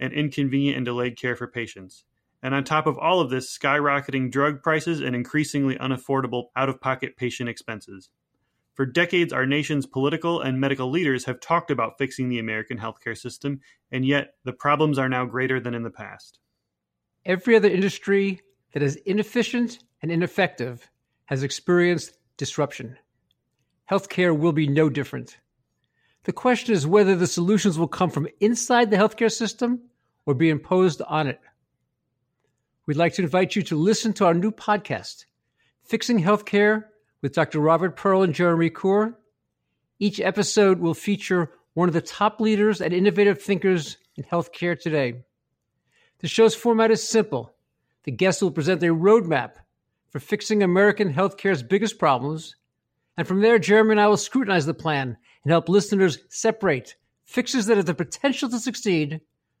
and inconvenient and delayed care for patients. And on top of all of this, skyrocketing drug prices and increasingly unaffordable out of pocket patient expenses. For decades, our nation's political and medical leaders have talked about fixing the American healthcare system, and yet the problems are now greater than in the past. Every other industry that is inefficient and ineffective has experienced disruption. Healthcare will be no different. The question is whether the solutions will come from inside the healthcare system or be imposed on it. We'd like to invite you to listen to our new podcast, Fixing Healthcare with Dr. Robert Pearl and Jeremy Corr. Each episode will feature one of the top leaders and innovative thinkers in healthcare today. The show's format is simple. The guests will present a roadmap for fixing American healthcare's biggest problems. And from there, Jeremy and I will scrutinize the plan and help listeners separate fixes that have the potential to succeed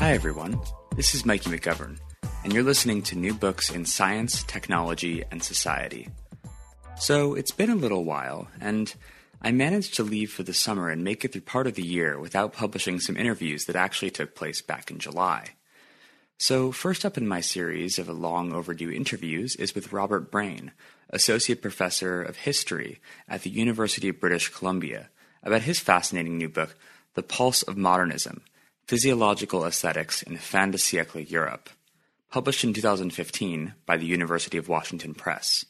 Hi, everyone. This is Mikey McGovern, and you're listening to new books in science, technology, and society. So, it's been a little while, and I managed to leave for the summer and make it through part of the year without publishing some interviews that actually took place back in July. So, first up in my series of long overdue interviews is with Robert Brain, Associate Professor of History at the University of British Columbia, about his fascinating new book, The Pulse of Modernism Physiological Aesthetics in Fin de siècle Europe, published in 2015 by the University of Washington Press.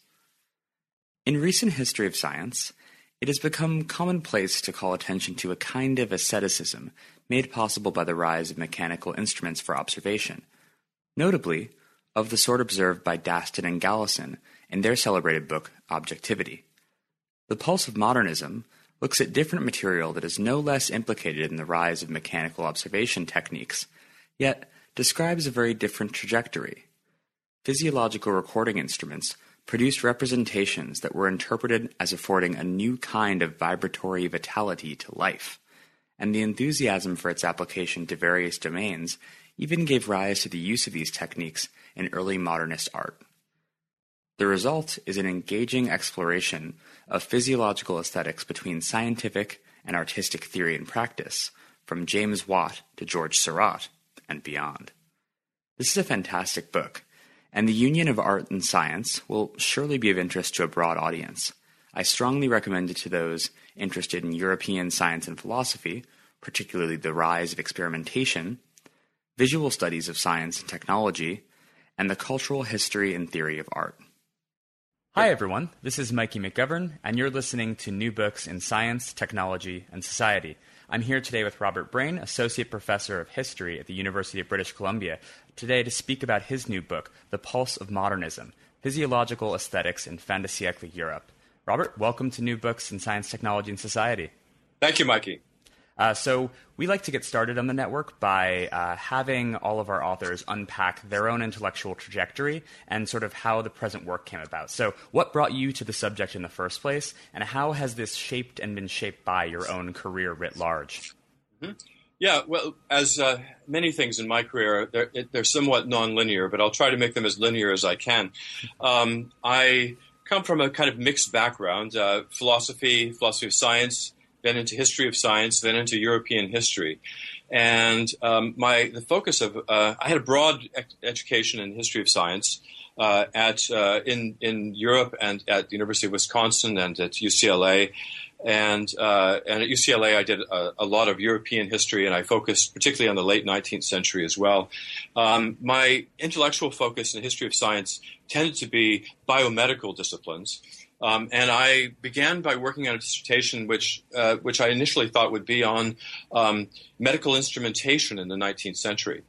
In recent history of science, it has become commonplace to call attention to a kind of asceticism made possible by the rise of mechanical instruments for observation, notably of the sort observed by Daston and Galison in their celebrated book Objectivity. The Pulse of Modernism looks at different material that is no less implicated in the rise of mechanical observation techniques, yet describes a very different trajectory. Physiological recording instruments produced representations that were interpreted as affording a new kind of vibratory vitality to life, and the enthusiasm for its application to various domains even gave rise to the use of these techniques in early modernist art. The result is an engaging exploration of physiological aesthetics between scientific and artistic theory and practice, from James Watt to George Seurat and beyond. This is a fantastic book, and the union of art and science will surely be of interest to a broad audience. I strongly recommend it to those interested in European science and philosophy, particularly the rise of experimentation, visual studies of science and technology, and the cultural history and theory of art. Hi, everyone. This is Mikey McGovern, and you're listening to New Books in Science, Technology, and Society. I'm here today with Robert Brain, Associate Professor of History at the University of British Columbia, today to speak about his new book, The Pulse of Modernism Physiological Aesthetics in Fin de siècle Europe. Robert, welcome to New Books in Science, Technology, and Society. Thank you, Mikey. Uh, so, we like to get started on the network by uh, having all of our authors unpack their own intellectual trajectory and sort of how the present work came about. So, what brought you to the subject in the first place, and how has this shaped and been shaped by your own career writ large? Mm-hmm. Yeah, well, as uh, many things in my career, they're, they're somewhat nonlinear, but I'll try to make them as linear as I can. Um, I come from a kind of mixed background uh, philosophy, philosophy of science, then into history of science, then into European history. And um, my the focus of uh, I had a broad education in history of science uh, at uh, in in Europe and at the University of Wisconsin and at UCLA. And uh, and at UCLA, I did a, a, lot of European history, and I focused particularly on the late 19th century as well. Um, my intellectual focus in the history of science tended to be biomedical disciplines, um, and I began by working on a dissertation which uh, which I initially thought would be on um, medical instrumentation in the 19th century.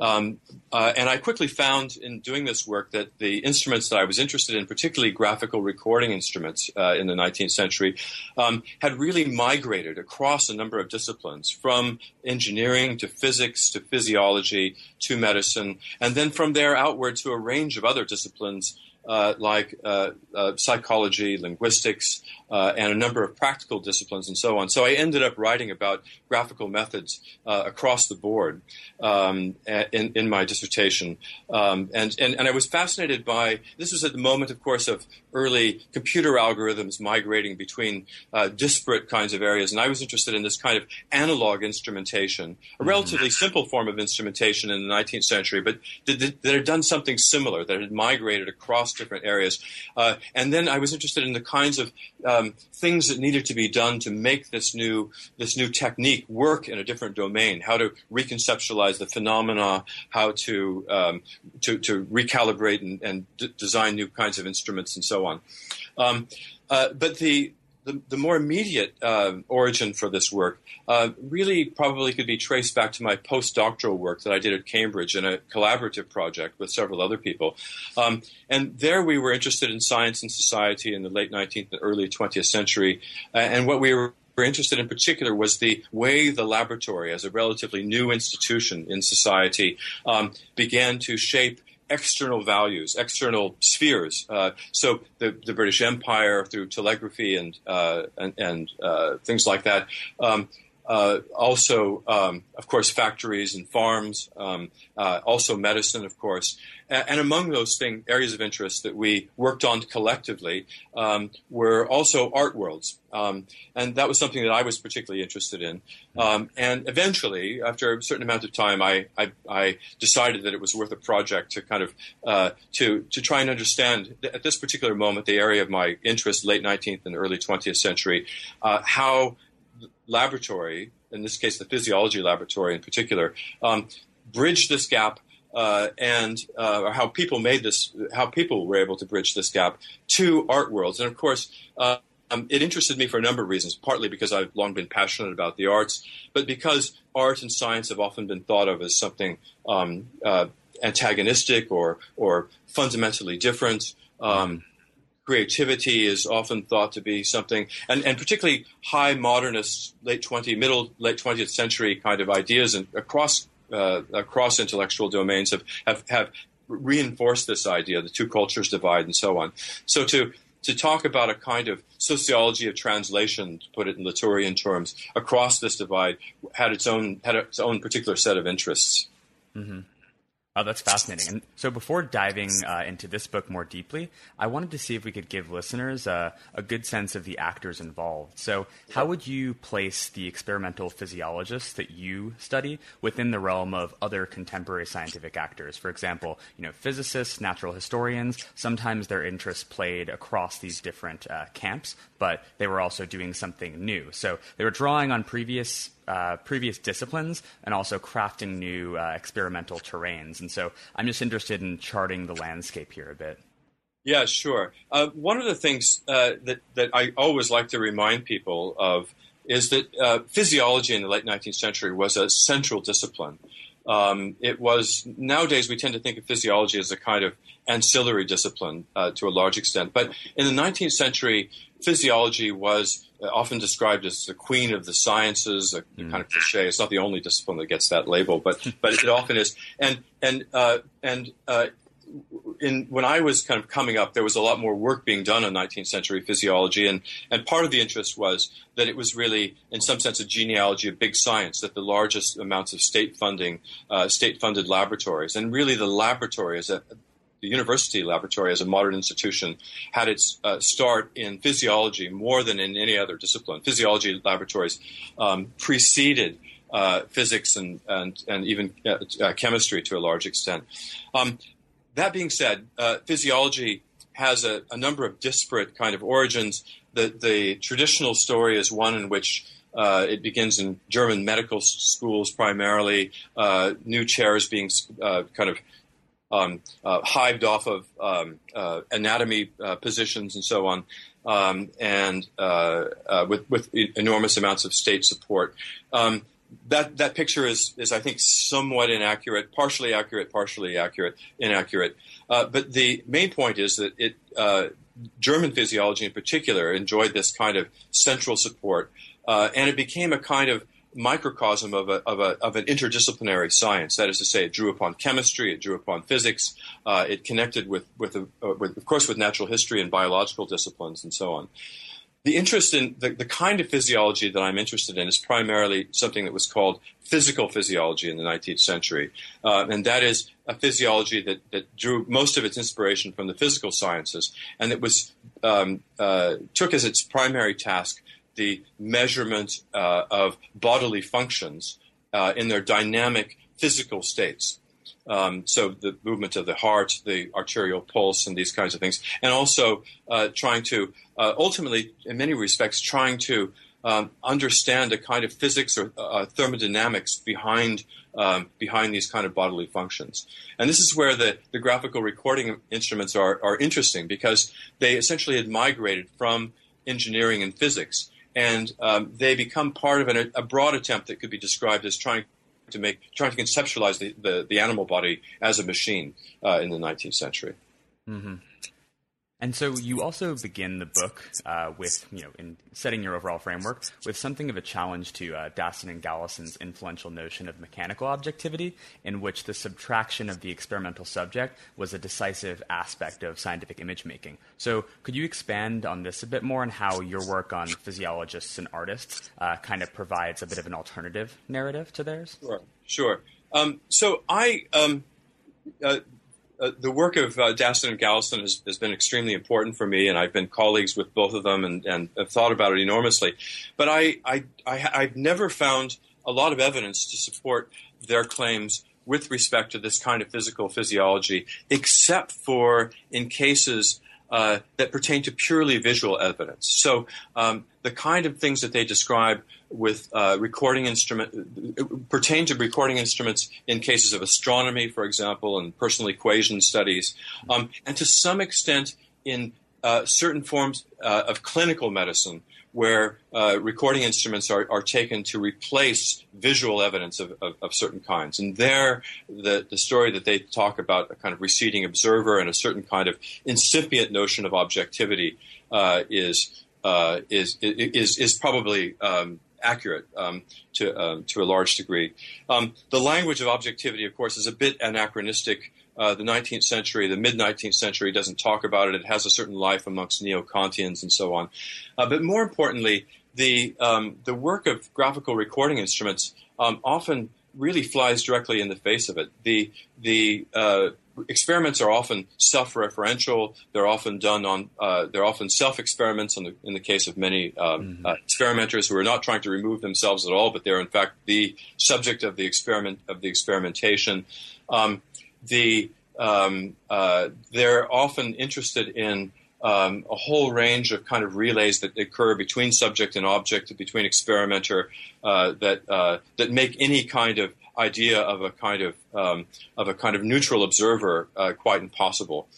Um, uh, and I quickly found in doing this work that the instruments that I was interested in, particularly graphical recording instruments uh, in the 19th century, um, had really migrated across a number of disciplines from engineering to physics to physiology to medicine, and then from there outward to a range of other disciplines uh, like uh, uh, psychology, linguistics, uh, and a number of practical disciplines and so on. So I ended up writing about graphical methods uh, across the board um, in, in my dissertation. Um, and, and, and I was fascinated by this was at the moment, of course, of early computer algorithms migrating between uh, disparate kinds of areas. And I was interested in this kind of analog instrumentation, a relatively mm-hmm. simple form of instrumentation in the 19th century, but that, that, had done something similar, that had migrated across different areas. Uh, and then I was interested in the kinds of um, things that needed to be done to make this new this new technique work in a different domain. How to reconceptualize the phenomena, how to um, to, to, recalibrate and, and d- design new kinds of instruments, and so on. Um, uh, but the the, the, more immediate uh, origin for this work uh, really probably could be traced back to my postdoctoral work that I did at Cambridge in a collaborative project with several other people. Um, and there we were interested in science and society in the late 19th and early 20th century. Uh, and what we were interested in particular was the way the laboratory, as a relatively new institution in society, um, began to shape external values, external spheres. Uh, so the, the, British Empire through telegraphy and uh, and, and uh, things like that. Um, uh, also, um, of course, factories and farms. Um, uh, also, medicine, of course. And, and, among those thing, areas of interest that we worked on collectively um, were also art worlds. Um, and that was something that I was particularly interested in. Um, and eventually, after a certain amount of time, I, I, I, decided that it was worth a project to kind of uh, to to try and understand at this particular moment the area of my interest, late 19th and early 20th century, uh, how laboratory, in this case the physiology laboratory in particular, um, bridged this gap uh, and uh, how people made this, how people were able to bridge this gap to art worlds. And of course, uh, um, it interested me for a number of reasons. Partly because I've long been passionate about the arts, but because art and science have often been thought of as something um, uh, antagonistic or or fundamentally different. Um, creativity is often thought to be something, and, and particularly high modernist, late 20th, middle, late 20th century kind of ideas and across uh, across intellectual domains have, have, have reinforced this idea, the two cultures divide and so on. So to to talk about a kind of sociology of translation, to put it in Latourian terms, across this divide had its own had its own particular set of interests. Mm-hmm. Oh, that's fascinating. And so, before diving uh, into this book more deeply, I wanted to see if we could give listeners uh, a good sense of the actors involved. So, how would you place the experimental physiologists that you study within the realm of other contemporary scientific actors? For example, you know, physicists, natural historians. Sometimes their interests played across these different uh, camps, but they were also doing something new. So, they were drawing on previous uh, previous disciplines and also crafting new uh, experimental terrains. And so I'm just interested in charting the landscape here a bit. Yeah, sure. Uh, one of the things uh, that, that I always like to remind people of is that uh, physiology in the late 19th century was a central discipline. Um, it was nowadays we tend to think of physiology as a kind of ancillary discipline uh, to a large extent, but in the 19th century, physiology was uh, often described as the queen of the sciences, a mm. kind of cliche. It's not the only discipline that gets that label, but but it often is. And and uh, and uh, in when I was kind of coming up, there was a lot more work being done on 19th century physiology, and and part of the interest was that it was really, in some sense, a genealogy of big science. That the largest amounts of state funding, uh, state funded laboratories, and really the laboratory as a the university laboratory as a modern institution had its uh, start in physiology more than in any other discipline. Physiology laboratories um, preceded uh, physics and, and, and even uh, uh chemistry to a large extent. Um, that being said, uh, physiology has a, a, number of disparate kind of origins. The, the traditional story is one in which uh, it begins in German medical schools primarily, new chairs being kind of um, uh, hived off of um, uh, anatomy uh, positions and so on, um, and uh, uh, with, with enormous amounts of state support. Um, that that picture is is I think somewhat inaccurate, partially accurate, partially accurate, inaccurate. Uh, but the main point is that it German physiology in particular enjoyed this kind of central support, and it became a kind of microcosm of, a, of, a, of, an interdisciplinary science. That is to say, it drew upon chemistry, it drew upon physics, uh, it connected with, with, a, uh, with, of course, with natural history and biological disciplines and so on. The interest in the, the kind of physiology that I'm interested in is primarily something that was called physical physiology in the 19th century. Uh, and that is a physiology that, that drew most of its inspiration from the physical sciences and that was um, uh, took as its primary task the measurement uh, of bodily functions uh, in their dynamic physical states. Um, so the movement of the heart, the arterial pulse, and these kinds of things, and also uh, trying to uh, ultimately, in many respects, trying to um, understand a kind of physics or uh, thermodynamics behind um, behind these kind of bodily functions. And this is where the, the graphical recording instruments are, are interesting because they essentially had migrated from engineering and physics and um, they become part of an, a broad attempt that could be described as trying to make trying to conceptualize the, the, the animal body as a machine uh, in the 19th century. Mm-hmm. And so you also begin the book uh, with, you know, in setting your overall framework with something of a challenge to uh, and Galison's influential notion of mechanical objectivity, in which the subtraction of the experimental subject was a decisive aspect of scientific image making. So could you expand on this a bit more and how your work on physiologists and artists uh, kind of provides a bit of an alternative narrative to theirs? Sure. Sure. Um, so I. Um, uh, uh, the work of uh, Daston and Galison has, has, been extremely important for me, and I've been colleagues with both of them and, and have thought about it enormously. But I, I, I, have never found a lot of evidence to support their claims with respect to this kind of physical physiology, except for in cases uh, that pertain to purely visual evidence. So um, the kind of things that they describe with uh, recording instrument pertain to recording instruments in cases of astronomy, for example, and personal equation studies, um, and to some extent in uh, certain forms uh, of clinical medicine where uh, recording instruments are, are, taken to replace visual evidence of, of, of, certain kinds. And there, the, the story that they talk about a kind of receding observer and a certain kind of incipient notion of objectivity uh, is, uh, is, is, is probably um, accurate um, to um, to a large degree. Um, the language of objectivity, of course, is a bit anachronistic. Uh, the 19th century, the mid 19th century, doesn't talk about it. It has a certain life amongst neo Kantians and so on. Uh, but more importantly, the um, the work of graphical recording instruments um, often really flies directly in the face of it. The the uh, experiments are often self-referential. They're often done on. Uh, they're often self-experiments. In the, in the case of many um, mm-hmm. uh, experimenters who are not trying to remove themselves at all, but they're in fact the subject of the experiment of the experimentation. Um, the um, uh, they're often interested in um, a whole range of kind of relays that occur between subject and object, between experimenter, uh, that uh, that make any kind of idea of a kind of um, of a kind of neutral observer uh, quite impossible.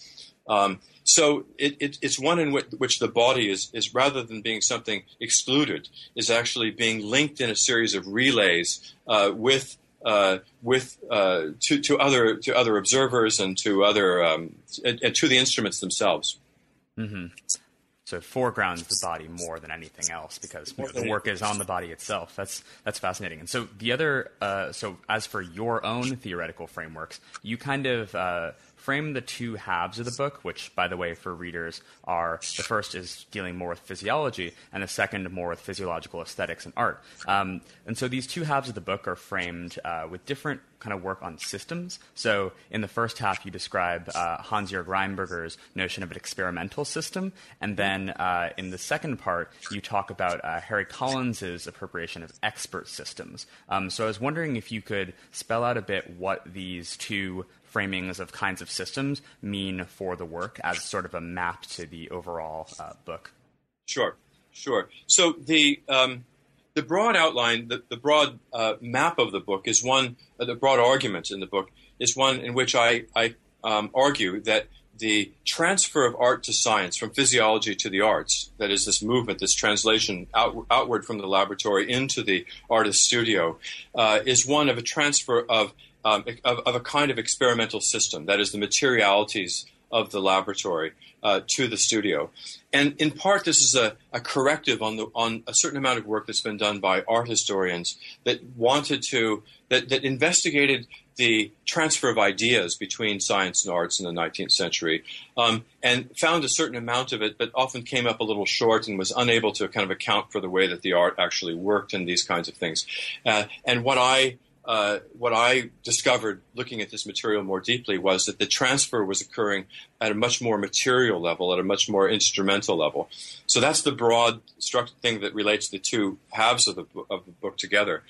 Um, so it, it, it's one in which, which, the body is, is rather than being something excluded, is actually being linked in a series of relays uh, with uh, with uh, to, to other to other observers and to other um, and, and to the instruments themselves. Mm-hmm. so it foregrounds the body more than anything else because you know, the work is on the body itself. That's that's fascinating. And so the other, uh, so as for your own theoretical frameworks, you kind of uh, frame the two halves of the book, which, by the way, for readers are the first is dealing more with physiology, and the second more with physiological aesthetics and art. Um, and so these two halves of the book are framed uh, with different kind of work on systems. So in the first half, you describe uh, Hans-Jörg Rheinberger's notion of an experimental system, and then uh, in the second part, you talk about uh, Harry Collins's appropriation of expert systems. Um, so I was wondering if you could spell out a bit what these two framings of kinds of systems mean for the work as sort of a map to the overall uh, book? Sure, sure. So the um, the broad outline, the, the broad uh, map of the book is one. Uh, the broad argument in the book is one in which I, I um, argue that the transfer of art to science, from physiology to the arts, that is, this movement, this translation out, outward from the laboratory into the artist studio, uh, is one of a transfer of um, of, of, a kind of experimental system, that is, the materialities of the laboratory uh, to the studio. And in part, this is a, a, corrective on, the, on a certain amount of work that's been done by art historians that wanted to, that, that investigated the transfer of ideas between science and arts in the 19th century um, and found a certain amount of it, but often came up a little short and was unable to kind of account for the way that the art actually worked and these kinds of things. Uh, and what I uh, what I discovered looking at this material more deeply was that the transfer was occurring at a much more material level, at a much more instrumental level. So that's the broad thing that relates the two halves of the, of the book together.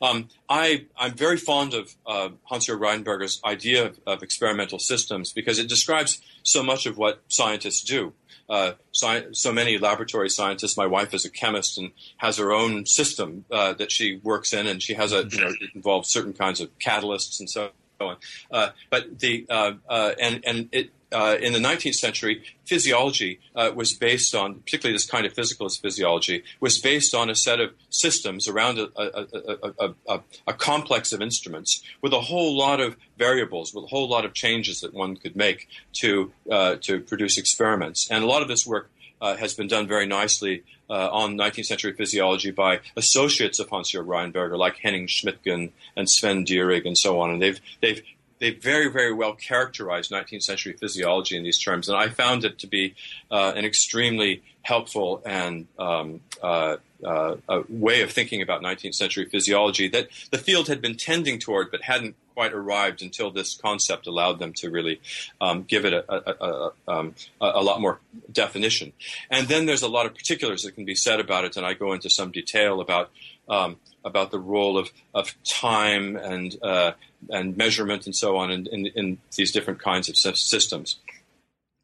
Um, I, am very fond of uh, Hans-Jörg Rheinberger's idea of, of, experimental systems because it describes so much of what scientists do uh, sci- so many laboratory scientists. My wife is a chemist and has her own system uh, that she works in, and she has a you know it involves certain kinds of catalysts and so on. Uh, but the uh, uh, and and it uh, in the 19th century, physiology uh, was based on, particularly this kind of physicalist physiology, was based on a set of systems around a, a, a, a, complex of instruments with a whole lot of variables, with a whole lot of changes that one could make to uh, to produce experiments. And a lot of this work uh, has been done very nicely uh, on 19th century physiology by associates of Hans-Jörg Rheinberger, like Henning Schmidgen and Sven Dierig and so on. And they've they've they very, very well characterized 19th century physiology in these terms, and I found it to be uh, an extremely helpful and um, uh, uh, way of thinking about 19th century physiology that the field had been tending toward, but hadn't quite arrived until this concept allowed them to really um, give it a, a, a, um, a, lot more definition. And then there's a lot of particulars that can be said about it, and I go into some detail about um, about the role of, of time and uh, and measurement and so on in, in, in these different kinds of systems.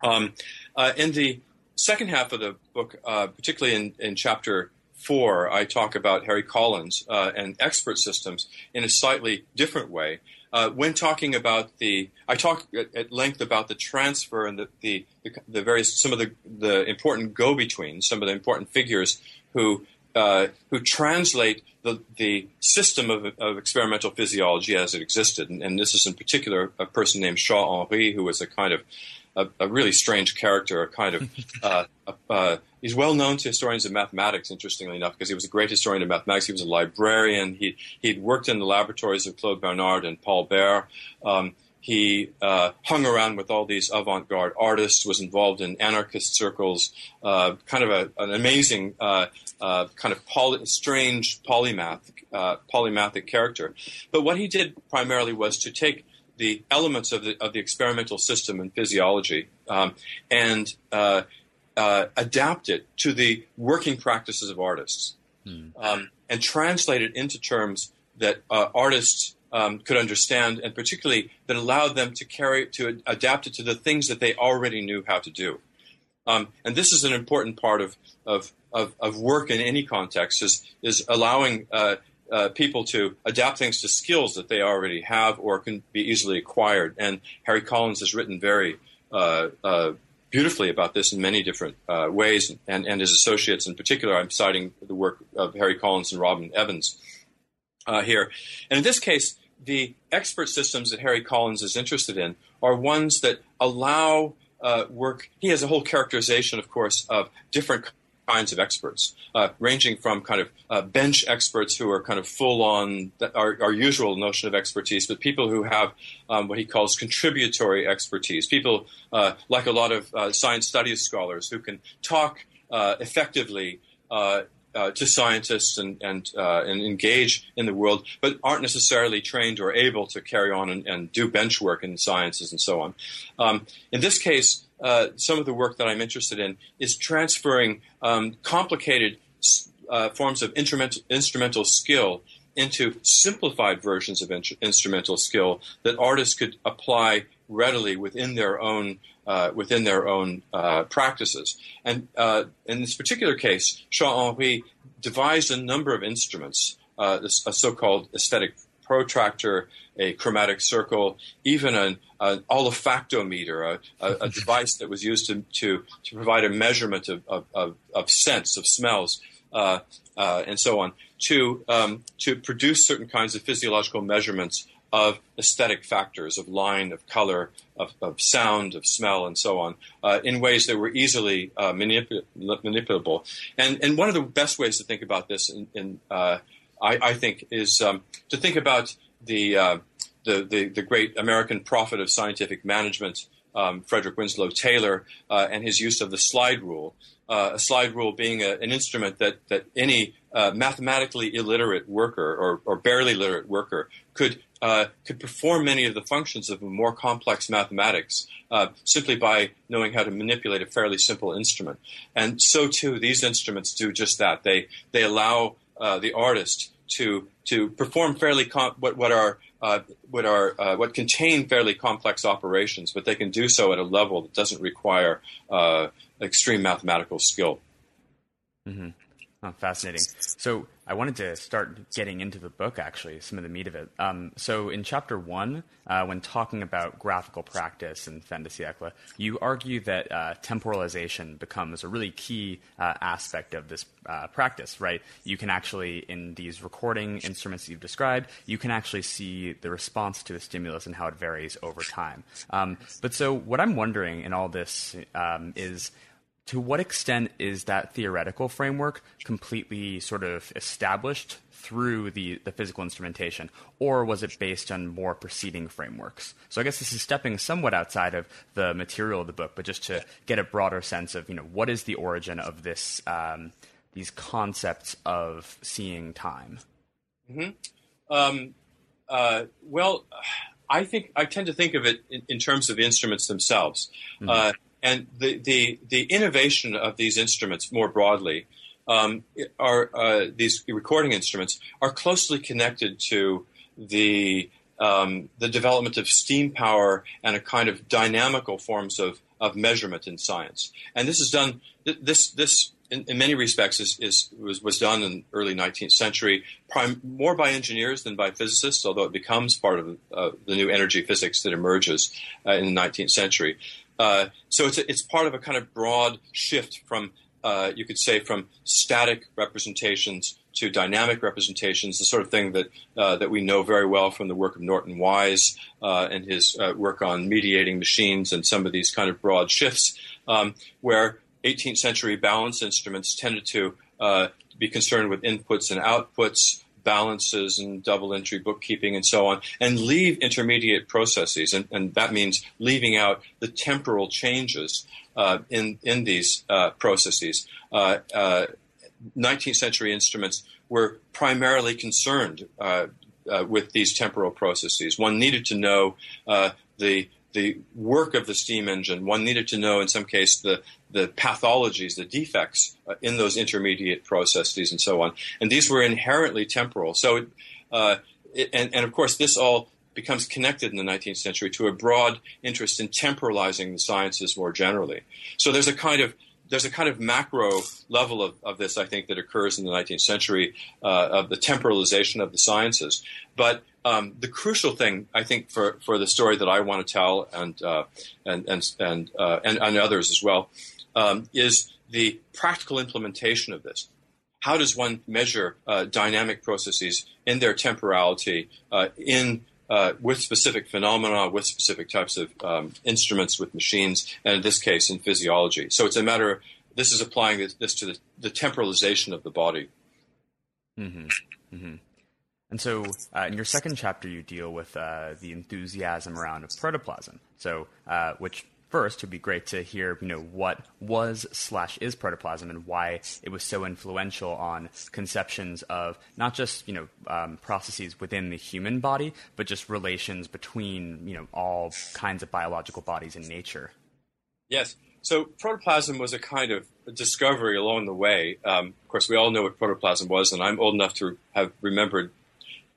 Um, uh, in the second half of the book, uh, particularly in, in chapter four, I talk about Harry Collins uh, and expert systems in a slightly different way. Uh, when talking about the, I talk at, at length about the transfer and the, the, the, various, some of the, the important go-betweens, some of the important figures who uh, who translate the, the system of, of, experimental physiology as it existed. And, and, this is in particular a person named Charles Henry, who was a kind of a, a really strange character, a kind of uh, uh, he's well known to historians of mathematics, interestingly enough, because he was a great historian of mathematics. He was a librarian. He he'd worked in the laboratories of Claude Bernard and Paul Bert. Um, he uh, hung around with all these avant-garde artists, was involved in anarchist circles, uh, kind of a, an amazing, uh, uh kind of poly, strange polymath, uh, polymathic character. But what he did primarily was to take the elements of the, of the experimental system in physiology um, and uh, adapt it to the working practices of artists, hmm. um, and translate it into terms that artists um, could understand, and particularly that allowed them to carry to adapt it to the things that they already knew how to do. Um, and this is an important part of, of, of, of, work in any context is, is allowing uh, people to adapt things to skills that they already have or can be easily acquired. And Harry Collins has written very uh, uh beautifully about this in many different uh, ways, and, and his associates in particular. I'm citing the work of Harry Collins and Robin Evans uh, here. And in this case, the expert systems that Harry Collins is interested in are ones that allow uh, work, he has a whole characterization, of course, of different kinds of experts, uh, ranging from kind of uh, bench experts who are kind of full on our, our, usual notion of expertise, but people who have um, what he calls contributory expertise, people uh, like a lot of uh, science studies scholars who can talk uh, effectively. Uh, to scientists and and, and engage in the world, but aren't necessarily trained or able to carry on and, and do bench work in sciences and so on. Um, in this case, uh, some of the work that I'm interested in is transferring um, complicated uh, forms of instrumental, instrumental skill into simplified versions of in- instrumental skill that artists could apply readily within their own uh, within their own uh, practices. And uh, in this particular case, Jean Henri devised a number of instruments, a so-called aesthetic protractor, a chromatic circle, even an, an olfactometer, a, a, a, device that was used to, to, to provide a measurement of, of, of, of scents, of smells, uh, uh, and so on, to, um, to produce certain kinds of physiological measurements of aesthetic factors, of line, of color, of, of sound, of smell, and so on, uh, in ways that were easily uh, manipul- manipulable. And, and one of the best ways to think about this, in, in uh, I, I, think, is um, to think about the, uh, the, the, the, great American prophet of scientific management, um, Frederick Winslow Taylor, uh, and his use of the slide rule. Uh, a slide rule being a, an instrument that, that any uh, mathematically illiterate worker or, or barely literate worker could uh, could perform many of the functions of more complex mathematics uh, simply by knowing how to manipulate a fairly simple instrument. And so too, these instruments do just that. They they allow uh, the artist to to perform fairly com- what what are uh, what are uh, what contain fairly complex operations, but they can do so at a level that doesn't require uh, extreme mathematical skill. Mm-hmm. Fascinating. So I wanted to start getting into the book, actually, some of the meat of it. Um, so in chapter one, uh, when talking about graphical practice and fin siècle, you argue that uh, temporalization becomes a really key uh, aspect of this uh, practice, right? You can actually, in these recording instruments you've described, you can actually see the response to the stimulus and how it varies over time. Um, but so what I'm wondering in all this um, is to what extent is that theoretical framework completely sort of established through the, the physical instrumentation, or was it based on more preceding frameworks? So I guess this is stepping somewhat outside of the material of the book, but just to get a broader sense of, you know, what is the origin of this, um, these concepts of seeing time? Mm-hmm. Um, uh, well, I think I tend to think of it in, in terms of instruments themselves. Mm-hmm. Uh, and the, the, the innovation of these instruments more broadly um, are uh, these recording instruments are closely connected to the um, the development of steam power and a kind of dynamical forms of, of measurement in science. And this is done. This this in, in many respects is, is, was, was done in early 19th century, prime, more by engineers than by physicists, although it becomes part of uh, the new energy physics that emerges uh, in the 19th century. Uh, so it's a, it's part of a kind of broad shift from uh, you could say from static representations to dynamic representations, the sort of thing that uh, that we know very well from the work of Norton Wise uh, and his uh, work on mediating machines and some of these kind of broad shifts, um, where 18th century balance instruments tended to be concerned with inputs and outputs, balances and double entry bookkeeping and so on, and leave intermediate processes. And, and that means leaving out the temporal changes uh, in, in these uh, processes. Uh, 19th uh, century instruments were primarily concerned uh, uh, with these temporal processes. One needed to know the the work of the steam engine. One needed to know, in some case, the the pathologies, the defects uh, in those intermediate processes, and so on. And these were inherently temporal. So, uh, it, and, and of course, this all becomes connected in the 19th century to a broad interest in temporalizing the sciences more generally. So there's a kind of there's a kind of macro level of, of this, I think, that occurs in the 19th century uh, of the temporalization of the sciences. But um, the crucial thing, I think, for, for the story that I want to tell, and uh, and and and, uh, and, and others as well, um, is the practical implementation of this. How does one measure uh, dynamic processes in their temporality uh, in uh, with specific phenomena, with specific types of um, instruments, with machines, and in this case, in physiology. So it's a matter of this is applying this, this to the, the, temporalization of the body. Mm-hmm. Mm-hmm. And so, uh, in your second chapter, you deal with uh, the enthusiasm around protoplasm. So, uh, which first it'd be great to hear, you know, what was slash is protoplasm and why it was so influential on conceptions of not just you know um, processes within the human body, but just relations between you know all kinds of biological bodies in nature. Yes. So protoplasm was a kind of discovery along the way. Um, of course, we all know what protoplasm was, and I'm old enough to have remembered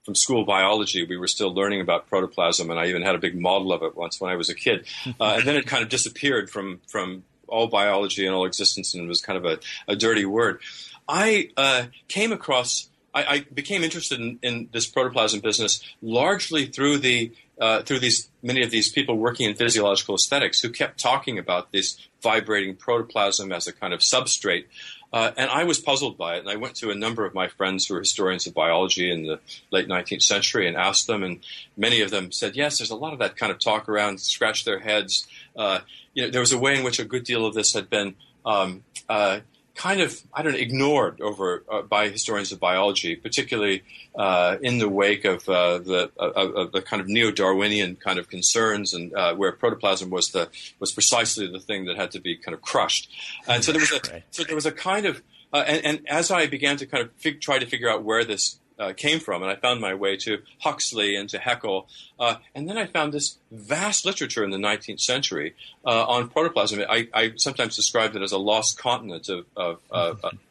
from school biology, we were still learning about protoplasm, and I even had a big model of it once when I was a kid. Uh, and then it kind of disappeared from from all biology and all existence, and it was kind of a, a dirty word. I uh, came across. I, I became interested in, in, this protoplasm business largely through the uh, through these many of these people working in physiological aesthetics who kept talking about this vibrating protoplasm as a kind of substrate uh, and I was puzzled by it. And I went to a number of my friends who were historians of biology in the late 19th century and asked them. And many of them said, yes, there's a lot of that kind of talk around, scratch their heads. Uh, you know, there was a way in which a good deal of this had been um, uh, kind of, I don't know, ignored over uh, by historians of biology, particularly uh, in the wake of uh, the of the kind of neo-Darwinian kind of concerns, and uh, where protoplasm was the was precisely the thing that had to be kind of crushed. And so there was a so there was a kind of uh, and, and, as I began to kind of fig- try to figure out where this uh, came from, and I found my way to Huxley and to Haeckel, uh, and then I found this vast literature in the 19th century uh, on protoplasm. I, I, sometimes described it as a lost continent of of,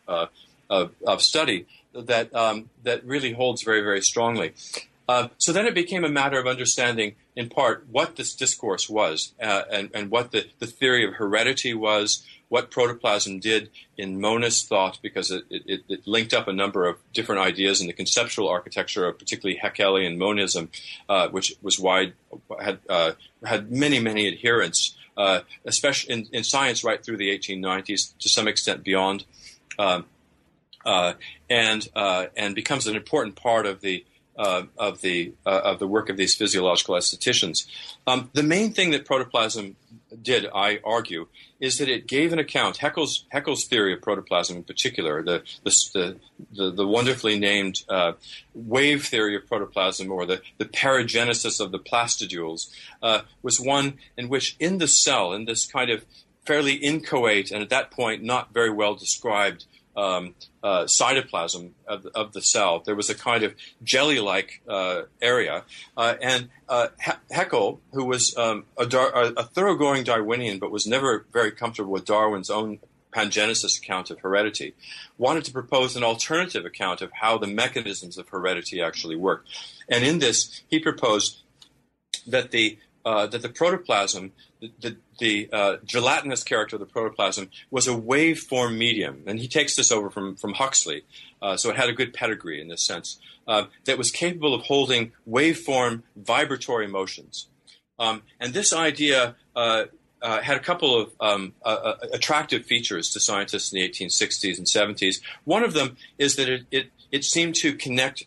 uh, of, of study that um, that really holds very very strongly. Uh, so then it became a matter of understanding, in part, what this discourse was uh, and, and what the, the theory of heredity was, what protoplasm did in monist thought, because it, it, it, linked up a number of different ideas in the conceptual architecture of particularly Haeckelian monism, uh, which was wide, had, uh, had many, many adherents, uh, especially in, in, science right through the 1890s, to some extent beyond, um, uh, and, uh, and becomes an important part of the uh, of the uh, of the work of these physiological estheticians. Um, the main thing that protoplasm did, I argue, is that it gave an account. Haeckel's theory of protoplasm, in particular, the the the, the wonderfully named uh, wave theory of protoplasm, or the the perigenesis of the plastidules, uh, was one in which, in the cell, in this kind of fairly inchoate and at that point not very well described um, uh, cytoplasm of, of, the cell. There was a kind of jelly-like uh, area, uh, and uh, Haeckel, who was um, a, Dar- a, thoroughgoing Darwinian but was never very comfortable with Darwin's own pangenesis account of heredity, wanted to propose an alternative account of how the mechanisms of heredity actually work. And in this, he proposed that the uh, that the protoplasm the, the, the uh, gelatinous character of the protoplasm was a waveform medium, and he takes this over from from Huxley. Uh, so it had a good pedigree in this sense uh, that was capable of holding waveform vibratory motions. Um, and this idea uh, uh, had a couple of um, uh, attractive features to scientists in the 1860s and 70s. One of them is that it it, it seemed to connect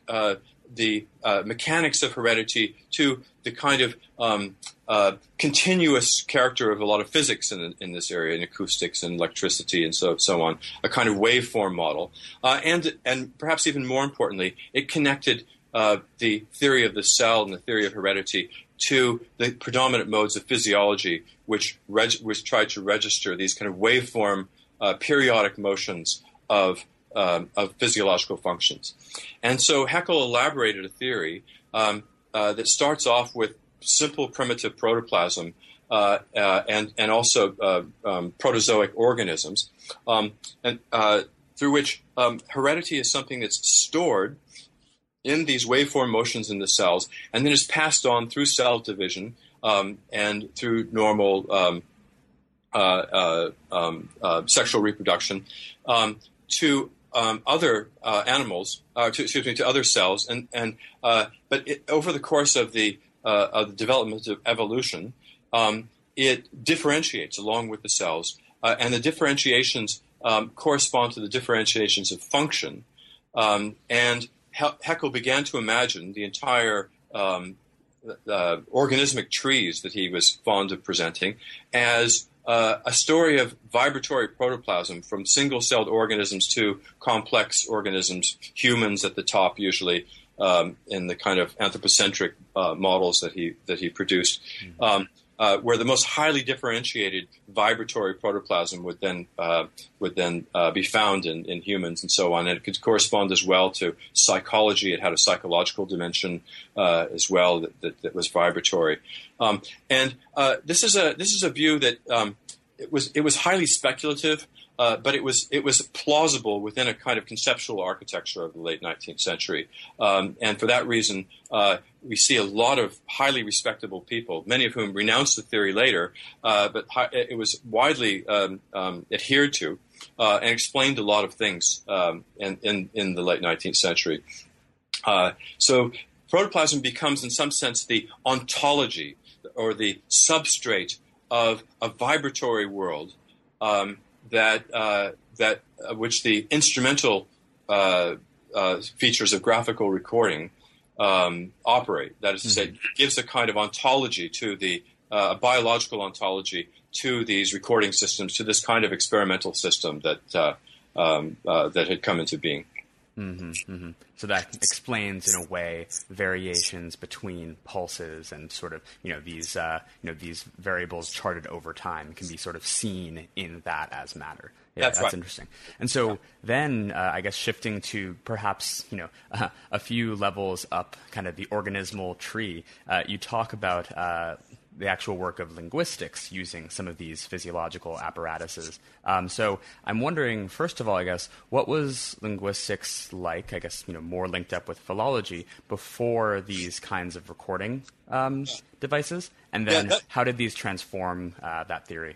the mechanics of heredity to the kind of um, uh, continuous character of a lot of physics in, in this area, in acoustics and electricity and so so on, a kind of waveform model, uh, and and perhaps even more importantly, it connected uh, the theory of the cell and the theory of heredity to the predominant modes of physiology, which reg- which tried to register these kind of waveform uh, periodic motions of um, of physiological functions, and so Haeckel elaborated a theory. Um, uh, that starts off with simple primitive protoplasm uh, uh, and and also uh, um, protozoic organisms, um, and uh, through which um, heredity is something that's stored in these waveform motions in the cells, and then is passed on through cell division um, and through normal uh, sexual reproduction to um, other uh, animals, uh, to, excuse me, to other cells, and and uh, but it, over the course of the uh, of the development of evolution, um, it differentiates along with the cells, uh, and the differentiations um, correspond to the differentiations of function. Um, and Haeckel began to imagine the entire um, organismic trees that he was fond of presenting as uh, a story of vibratory protoplasm from single celled organisms to complex organisms, humans at the top usually. Um, in the kind of anthropocentric uh, models that he that he produced, mm-hmm. um, uh, where the most highly differentiated vibratory protoplasm would then uh, would then uh, be found in, in humans and so on. And it could correspond as well to psychology. It had a psychological dimension uh, as well that, that, that was vibratory. Um, and uh, this is a this is a view that um, it was it was highly speculative. Uh, but it was it was plausible within a kind of conceptual architecture of the late 19th century, um, and for that reason, uh, we see a lot of highly respectable people, many of whom renounced the theory later, uh, but hi- it was widely um, um, adhered to uh, and explained a lot of things um, in, in, in, the late 19th century. Uh, so protoplasm becomes, in some sense, the ontology or the substrate of a vibratory world um, that uh, that uh, which the instrumental uh, uh, features of graphical recording um, operate. That is to say, mm-hmm. gives a kind of ontology to the uh, biological ontology to these recording systems, to this kind of experimental system that uh, um, that had come into being. Mm-hmm, mm-hmm. So that explains, in a way, variations between pulses and sort of you know these uh, you know these variables charted over time can be sort of seen in that as matter. Yeah, that's, that's right. interesting. And so then, uh, I guess shifting to perhaps you know uh, a few levels up, kind of the organismal tree. Uh, you talk about uh, the actual work of linguistics using some of these physiological apparatuses. Um, so I'm wondering, first of all, I guess, what was linguistics like? I guess you know more linked up with philology before these kinds of recording um, devices, and then yeah, that, how did these transform uh, that theory?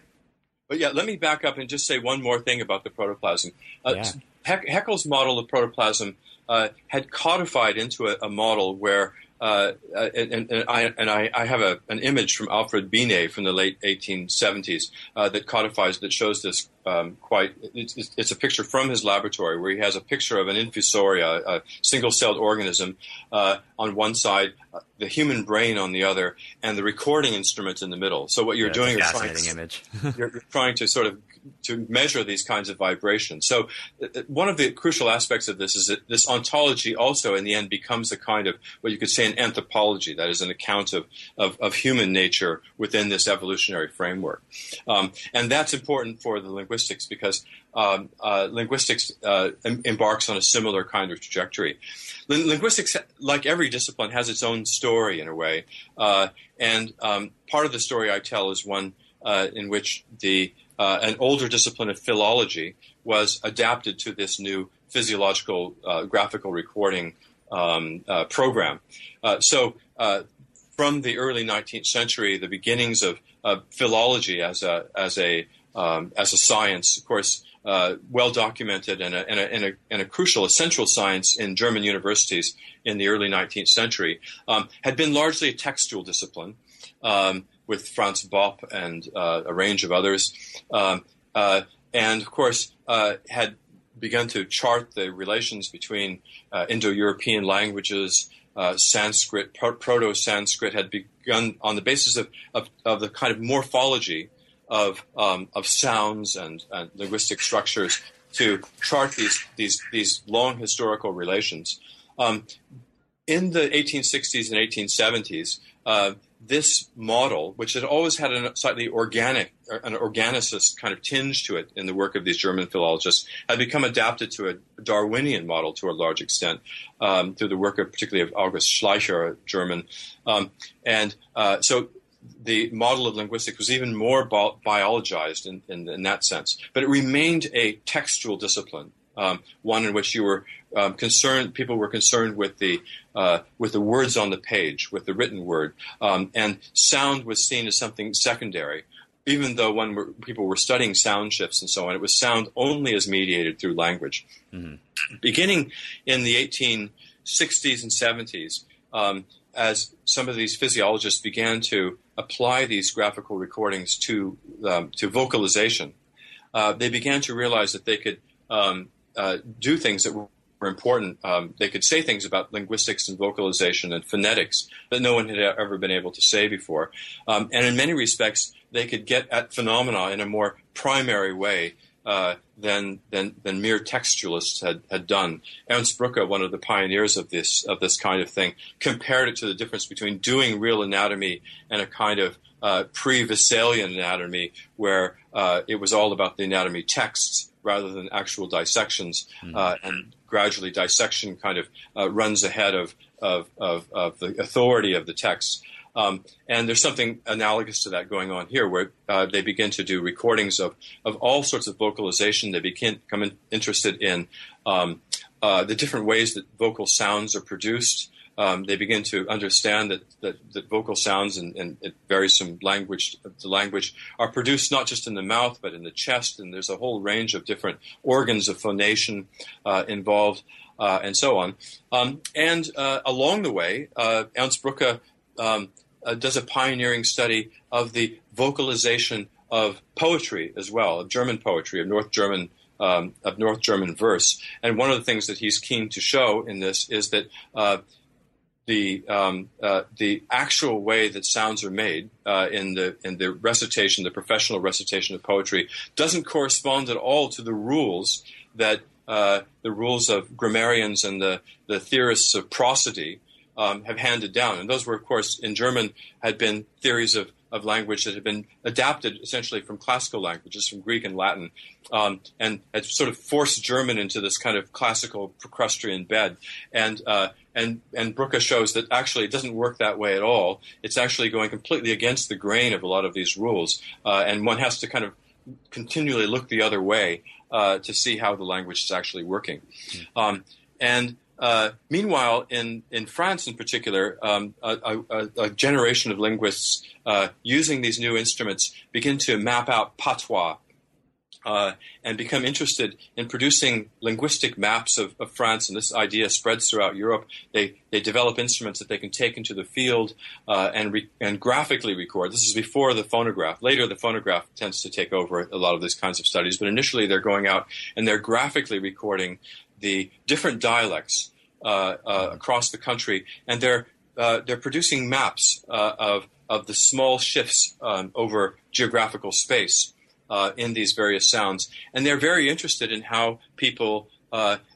But yeah, let me back up and just say one more thing about the protoplasm. Uh, yeah. Haeckel's model of protoplasm uh, had codified into a, a model where uh, uh, and, and, I, and I, I have a, an image from Alfred Binet from the late 1870s uh, that codifies, that shows this um, quite. It's, it's, a picture from his laboratory where he has a picture of an infusoria, a single-celled organism, uh, on one side, uh, the human brain on the other, and the recording instrument in the middle. So what you're yeah, doing is trying to, image. you're, you're trying to sort of to measure these kinds of vibrations. So uh, uh, one of the crucial aspects of this is that this ontology also in the end becomes a kind of what you could say an anthropology, that is an account of, of, of human nature within this evolutionary framework. Um, and that's important for the linguistics because um, uh, linguistics uh, em- embarks on a similar kind of trajectory. linguistics, like every discipline, has its own story in a way. Uh, and um, part of the story I tell is one uh, in which the uh, an older discipline of philology was adapted to this new physiological uh, graphical recording um, uh, program. Uh, so, uh, from the early 19th century, the beginnings of, of philology as a as a um, as a science, of course, uh, well documented and a, and, a, and, a, and a, crucial, essential science in German universities in the early 19th century, um, had been largely a textual discipline. Um, with Franz Bopp and uh, a range of others, um, uh, and of course uh, had begun to chart the relations between uh, Indo-European languages. Sanskrit, Proto-Sanskrit had begun on the basis of, of, of the kind of morphology of, um, of sounds and, and, linguistic structures to chart these, these, these long historical relations. Um, in the 1860s and 1870s, uh, this model, which had always had a slightly organic, an organicist kind of tinge to it in the work of these German philologists, had become adapted to a Darwinian model to a large extent um, through the work of particularly of August Schleicher, a German. Um, and uh, so the model of linguistics was even more bi- biologized in, in, in, that sense. But it remained a textual discipline, um, one in which you were um, concerned, people were concerned with the uh, with the words on the page, with the written word, um, and sound was seen as something secondary. Even though when people were studying sound shifts and so on, it was sound only as mediated through language. Mm-hmm. Beginning in the 1860s and 70s, um, as some of these physiologists began to apply these graphical recordings to um, to vocalization, uh, they began to realize that they could um, uh, do things that were important. Um, they could say things about linguistics and vocalization and phonetics that no one had ever been able to say before. Um, and in many respects, they could get at phenomena in a more primary way uh, than, than than mere textualists had, had done. Ernst Brücke, one of the pioneers of this of this kind of thing, compared it to the difference between doing real anatomy and a kind of uh, pre-Vesalian anatomy, where uh, it was all about the anatomy texts rather than actual dissections, mm-hmm. and gradually dissection kind of uh, runs ahead of, of, of, of the authority of the text. Um, and there's something analogous to that going on here, where uh, they begin to do recordings of, of all sorts of vocalization. They begin become in, interested in um, uh, the different ways that vocal sounds are produced. Um, they begin to understand that, that, that vocal sounds and, and, it varies from language to language are produced not just in the mouth but in the chest, and there's a whole range of different organs of phonation uh, involved, uh, and so on. Um, and uh, along the way, uh, Ernst um, uh, does a pioneering study of the vocalization of poetry as well, of German poetry, of North German. Um, of North German verse, and one of the things that he's keen to show in this is that uh, the um, uh, the actual way that sounds are made uh, in the in the recitation, the professional recitation of poetry, doesn't correspond at all to the rules that uh, the rules of grammarians and the the theorists of prosody um, have handed down. And those were, of course, in German, had been theories of, of language that had been adapted essentially from classical languages, from Greek and Latin, um, and had sort of forced German into this kind of classical Procrustean bed. And uh, and and shows that actually it doesn't work that way at all. It's actually going completely against the grain of a lot of these rules, uh, and one has to kind of continually look the other way uh, to see how the language is actually working. Mm-hmm. Um, and uh, meanwhile, in, in France in particular, um, a, a, a, generation of linguists uh, using these new instruments begin to map out patois uh, and become interested in producing linguistic maps of, of, France. And this idea spreads throughout Europe. They, they develop instruments that they can take into the field uh, and, re- and graphically record. This is before the phonograph. Later, the phonograph tends to take over a lot of these kinds of studies. But initially, they're going out and they're graphically recording the different dialects uh, uh, across the country, and they're uh, they're producing maps of of the small shifts um, over geographical space in these various sounds, and they're very interested in how people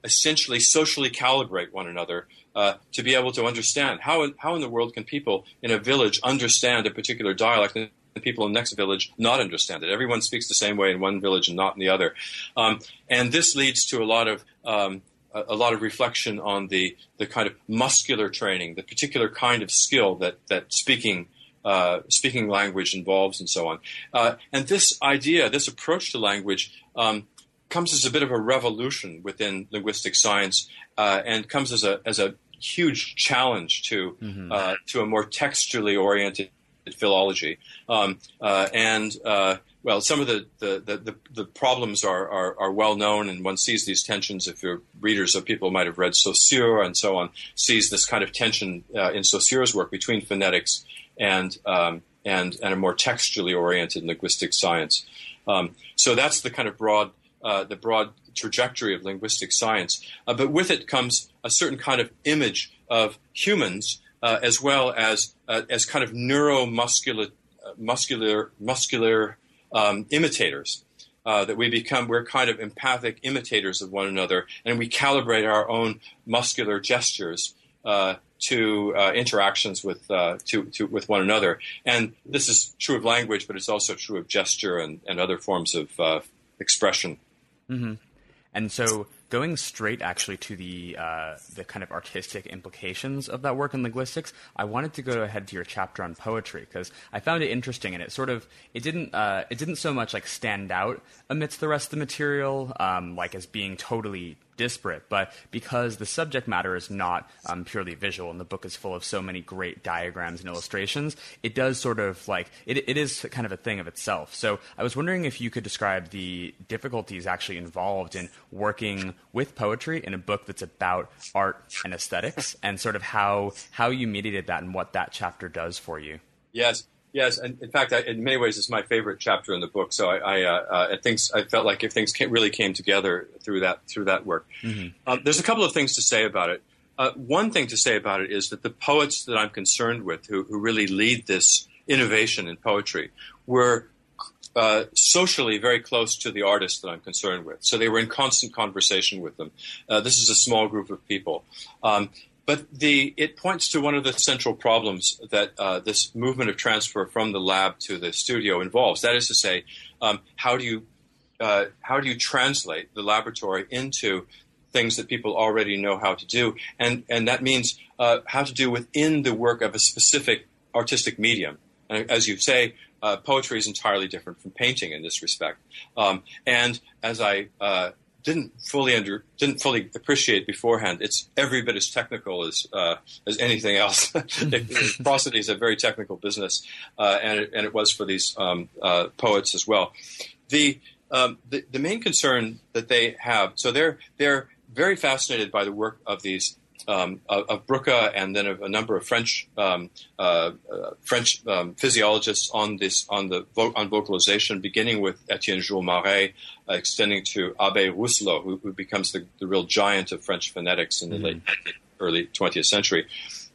essentially socially calibrate one another uh, to be able to understand how how in the world can people in a village understand a particular dialect and people in the next village not understand it. Everyone speaks the same way in one village and not in the other, um, and this leads to a lot of um, a, lot of reflection on the, the kind of muscular training, the particular kind of skill that, that speaking uh, speaking language involves, and so on. Uh, and this idea, this approach to language, um, comes as a bit of a revolution within linguistic science, uh, and comes as a as a huge challenge to mm-hmm. Uh, to a more textually oriented philology. Um, uh, and uh, well, some of the, the, the, the problems are, are, are, well known, and one sees these tensions. If you're readers of people might have read Saussure and so on, sees this kind of tension uh, in Saussure's work between phonetics and, um, and, and a more textually oriented linguistic science. Um, so that's the kind of broad, uh, the broad trajectory of linguistic science. Uh, but with it comes a certain kind of image of humans uh, as well as, uh, as kind of neuromuscular, uh, muscular, muscular um, imitators. Uh, that we become, we're kind of empathic imitators of one another, and we calibrate our own muscular gestures uh, to uh, interactions with uh, to, to, with one another. And this is true of language, but it's also true of gesture and, and other forms of uh, expression. Mm-hmm. And so, going straight actually to the uh, the kind of artistic implications of that work in linguistics, I wanted to go ahead to your chapter on poetry because I found it interesting and it sort of it didn't uh, it didn't so much like stand out amidst the rest of the material um, like as being totally disparate, but because the subject matter is not um, purely visual and the book is full of so many great diagrams and illustrations, it does sort of like it, it is kind of a thing of itself. So I was wondering if you could describe the difficulties actually involved in working with poetry in a book that's about art and aesthetics, and sort of how how you mediated that and what that chapter does for you. Yes. Yes, and in fact, I, in many ways, it's my favorite chapter in the book. So I, I, uh, I think I felt like if things came, really came together through that through that work. Mm-hmm. Uh, there's a couple of things to say about it. Uh, one thing to say about it is that the poets that I'm concerned with, who, who really lead this innovation in poetry, were uh, socially very close to the artists that I'm concerned with. So they were in constant conversation with them. Uh, this is a small group of people. Um, but the, it points to one of the central problems that uh, this movement of transfer from the lab to the studio involves. That is to say, um, how do you uh, how do you translate the laboratory into things that people already know how to do, and and that means uh, how to do within the work of a specific artistic medium. And as you say, uh, poetry is entirely different from painting in this respect. Um, and as I uh, didn't fully under didn't fully appreciate beforehand. It's every bit as technical as uh, as anything else. Prosody is a very technical business, uh, and it, and it was for these um, uh, poets as well. The, um, the the main concern that they have, so they're they're very fascinated by the work of these um, of, Broca and then of a number of French um, uh, uh, French um, physiologists on this on the on vocalization, beginning with Etienne Jules Marey, uh, extending to Abbe Rousselot, who, who becomes the, the, real giant of French phonetics in the mm-hmm. late early 20th century.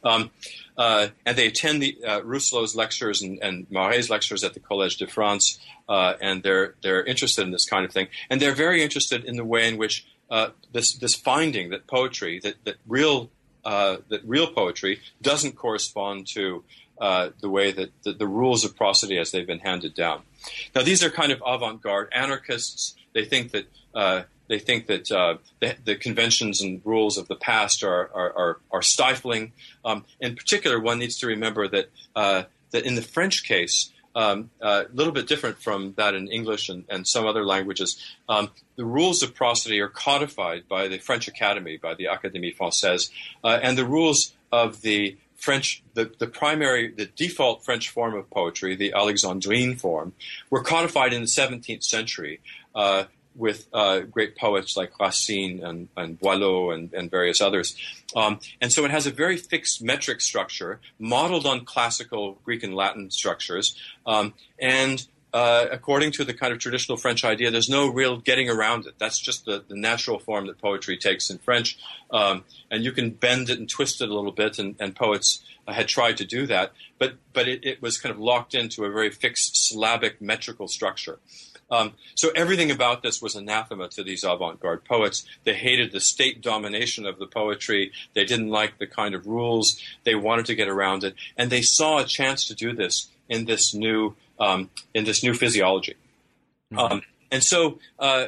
Um, uh, and they attend the uh, Rousselot's lectures and, and Marey's lectures at the Collège de France, uh, and they're they're interested in this kind of thing, and they're very interested in the way in which uh, this this finding that poetry that that real uh, that real poetry doesn't correspond to uh, the way that the, rules of prosody as they've been handed down. Now these are kind of avant-garde anarchists. They think that uh, they think that uh, the, the, conventions and rules of the past are are, are, are stifling. Um, in particular, one needs to remember that that in the French case, um, a uh, little bit different from that in English and, and some other languages. Um, the rules of prosody are codified by the French Academy, by the Académie Française, uh, and the rules of the French, the, the primary, the default French form of poetry, the Alexandrine form, were codified in the 17th century. Uh, with uh, great poets like Racine and, and Boileau and, and various others. Um, and so it has a very fixed metric structure, modeled on classical Greek and Latin structures. Um, and uh, according to the kind of traditional French idea, there's no real getting around it. That's just the, the natural form that poetry takes in French. Um, and you can bend it and twist it a little bit, and, and poets uh, had tried to do that. But, but it, it was kind of locked into a very fixed syllabic metrical structure. Um, so everything about this was anathema to these avant-garde poets. They hated the state domination of the poetry. They didn't like the kind of rules. They wanted to get around it, and they saw a chance to do this in this new um, in this new physiology. Mm-hmm. Um, and so, uh,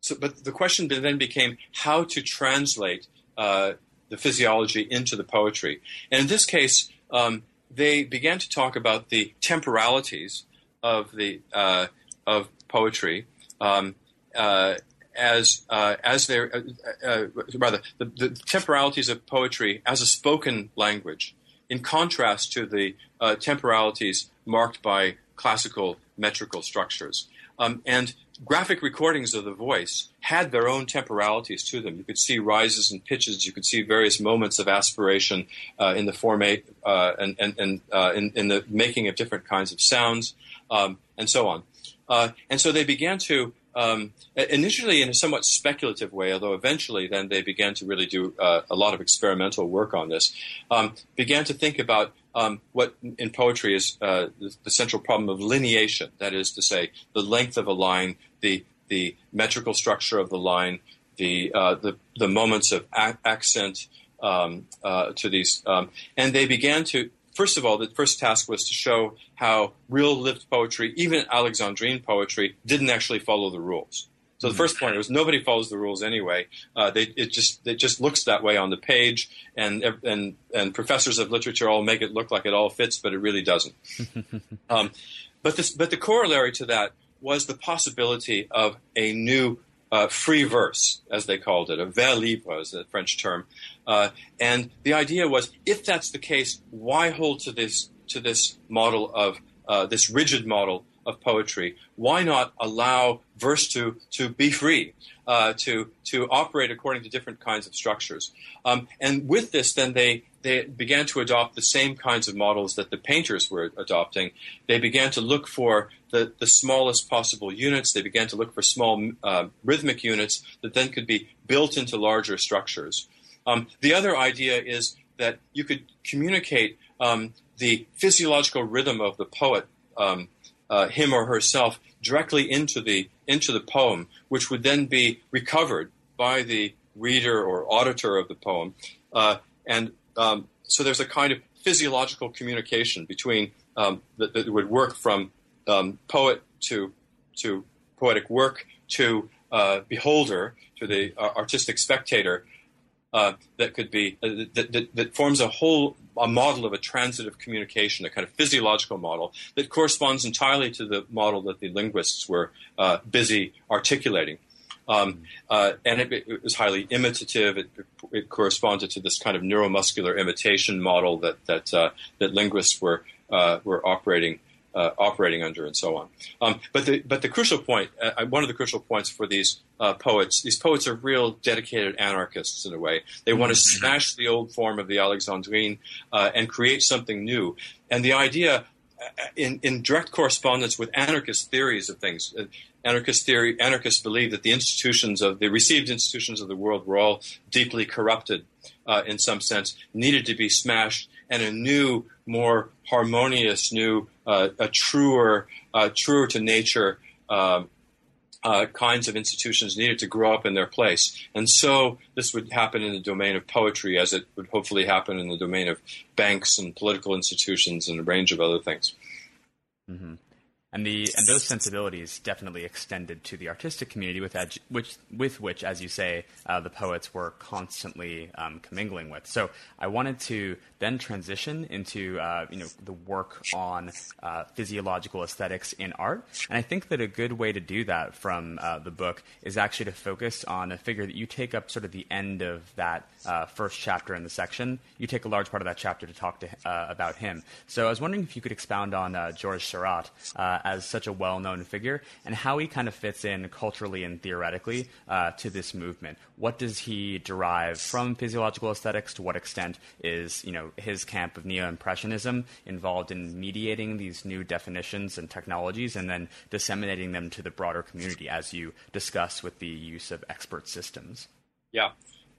so, but the question then became how to translate uh, the physiology into the poetry. And in this case, um, they began to talk about the temporalities of the uh, of poetry um, uh, as uh, as their uh, uh, rather the, the, temporalities of poetry as a spoken language, in contrast to the uh, temporalities marked by classical metrical structures. Um, and graphic recordings of the voice had their own temporalities to them. You could see rises and pitches. You could see various moments of aspiration uh, in the formant uh, and, and, and uh, in, in, the making of different kinds of sounds, um, and so on. Uh, and so they began to, um, initially in a somewhat speculative way, although eventually then they began to really do uh, a lot of experimental work on this, um, began to think about um, what in poetry is uh, the, the, central problem of lineation. That is to say, the length of a line, the the metrical structure of the line, the uh, the, the moments of accent um, uh, to these, um, and they began to first of all, the first task was to show how real lived poetry, even Alexandrine poetry, didn't actually follow the rules. So the first point was nobody follows the rules anyway. Uh, they, it just it just looks that way on the page, and and and professors of literature all make it look like it all fits, but it really doesn't. um, but this but the corollary to that was the possibility of a new uh, free verse, as they called it, a vers libre is the French term, uh, and the idea was, if that's the case, why hold to this to this model of uh, this rigid model of poetry, why not allow verse to, to be free, uh, to, to operate according to different kinds of structures? Um, and with this, then they, they began to adopt the same kinds of models that the painters were adopting. They began to look for the, the smallest possible units. They began to look for small uh, rhythmic units that then could be built into larger structures. Um, the other idea is that you could communicate um, the physiological rhythm of the poet, um, uh, him or herself, directly into the into the poem, which would then be recovered by the reader or auditor of the poem, uh, and um, so there's a kind of physiological communication between um, that, that, would work from um, poet to to poetic work to uh, beholder to the uh, artistic spectator uh, that could be uh, that, that, that, forms a whole a model of a transitive communication, a kind of physiological model that corresponds entirely to the model that the linguists were uh, busy articulating. Um, uh, and it, it, was highly imitative. It, it, corresponded to this kind of neuromuscular imitation model that that uh, that linguists were were operating uh, operating under, and so on. Um, but the but the crucial point, uh, one of the crucial points for these uh, poets, these poets are real dedicated anarchists in a way. They want to mm-hmm. smash the old form of the Alexandrine uh, and create something new. And the idea, uh, in in direct correspondence with anarchist theories of things. Uh, anarchist theory, anarchists believe that the institutions of the received institutions of the world were all deeply corrupted, in some sense, needed to be smashed, and a new, more harmonious, new, a truer, uh, truer to nature um, uh, kinds of institutions needed to grow up in their place. And so this would happen in the domain of poetry, as it would hopefully happen in the domain of banks and political institutions and a range of other things. Mm-hmm and the and those sensibilities definitely extended to the artistic community with which with which, as you say, uh, the poets were constantly um, commingling with. So I wanted to then transition into uh, you know the work on uh, physiological aesthetics in art, and I think that a good way to do that from uh, the book is actually to focus on a figure that you take up sort of the end of that uh, first chapter in the section. You take a large part of that chapter to talk to uh, about him. So I was wondering if you could expound on Georges Seurat as such a well-known figure and how he kind of fits in culturally and theoretically uh, to this movement. What does he derive from physiological aesthetics? To what extent is you know his camp of neo-impressionism involved in mediating these new definitions and technologies and then disseminating them to the broader community, as you discuss with the use of expert systems? Yeah,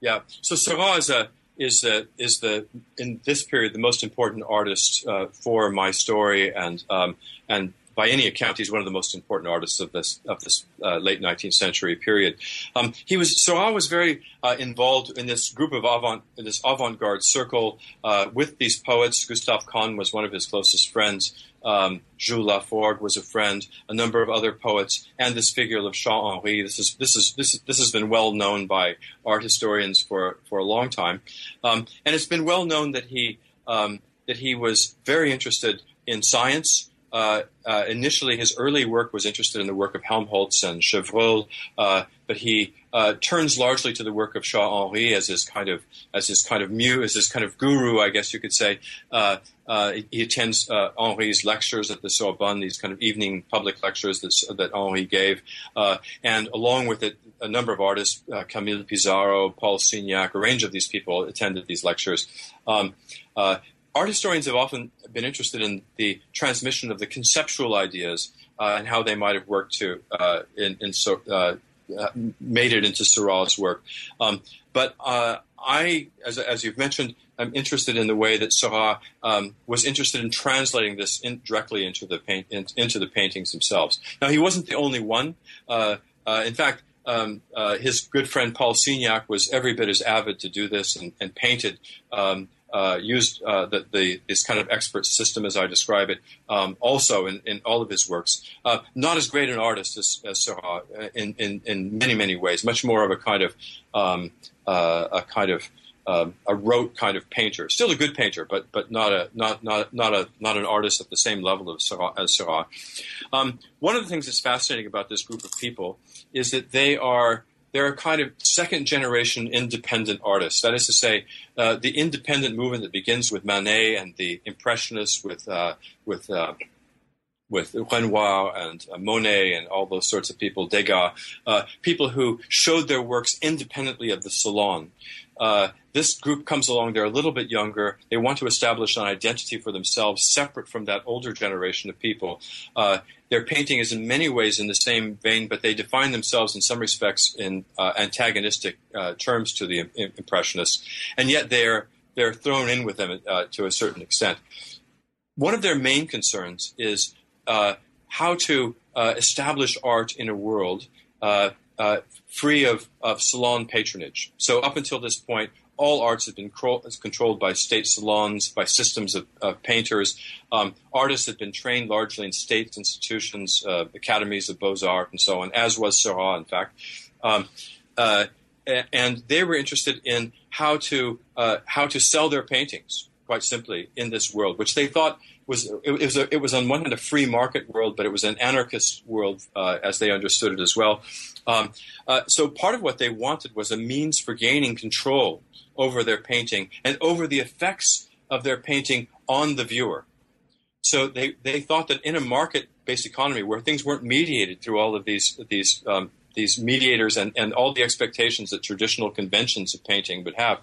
yeah. So Seurat is a is the is the in this period the most important artist uh, for my story and um, and by any account, he's one of the most important artists of this of this uh, late 19th century period. Um, he was Seurat was very uh, involved in this group of avant in this avant-garde circle uh, with these poets. Gustave Kahn was one of his closest friends. Um, Jules Laforgue was a friend. A number of other poets, and this figure of Charles Henry. This is this is this this has been well known by art historians for for a long time, um, and it's been well known that he um, that he was very interested in science uh, uh, initially his early work was interested in the work of Helmholtz and Chevreul, uh, but he uh, turns largely to the work of Charles Henry as his kind of as his kind of muse, as his kind of guru, I guess you could say. Uh, uh, he attends Henry's lectures at the Sorbonne, these kind of evening public lectures that, that Henry gave, and along with it, a number of artists, Camille Pissarro, Paul Signac, a range of these people attended these lectures. Um, art historians have often been interested in the transmission of the conceptual ideas uh, and how they might have worked to uh, in, in so, uh, uh made it into Seurat's work. Um, but uh, I, as, as, you've mentioned, I'm interested in the way that Seurat um, was interested in translating this in, directly into the paint, in, into the paintings themselves. Now, he wasn't the only one. Uh, in fact, um, uh, his good friend Paul Signac was every bit as avid to do this and, and painted um, uh, used uh, the, the, this kind of expert system as I describe it, um, also in, in, all of his works. Uh, not as great an artist as, as Seurat uh, in, in, in, many many ways. Much more of a kind of um, uh, a kind of um, a rote kind of painter. Still a good painter, but but not a not not not a not an artist at the same level of Seurat, as Seurat. Um, one of the things that's fascinating about this group of people is that they are they're a kind of second generation independent artists. That is to say, uh, the independent movement that begins with Manet and the Impressionists with uh, with uh, with Renoir and uh, Monet and all those sorts of people, Degas, uh, people who showed their works independently of the salon. Uh, this group comes along, they're a little bit younger, they want to establish an identity for themselves separate from that older generation of people. Uh, their painting is in many ways in the same vein, but they define themselves in some respects in uh, antagonistic uh, terms to the Impressionists, and yet they're they're thrown in with them uh, to a certain extent. One of their main concerns is uh, how to establish art in a world uh, free of, of salon patronage. So up until this point, all arts have been cro- controlled by state salons, by systems of, of painters. Um, artists had been trained largely in state institutions, uh, academies of beaux arts, and so on, as was Seurat, in fact. Um, uh, and they were interested in how to uh, how to sell their paintings, quite simply, in this world, which they thought was it, was a, it was on one hand a free market world, but it was an anarchist world uh, as they understood it as well. Um, uh, so part of what they wanted was a means for gaining control over their painting and over the effects of their painting on the viewer. So they, they thought that in a market based economy where things weren't mediated through all of these these um, these mediators and, and all the expectations that traditional conventions of painting would have,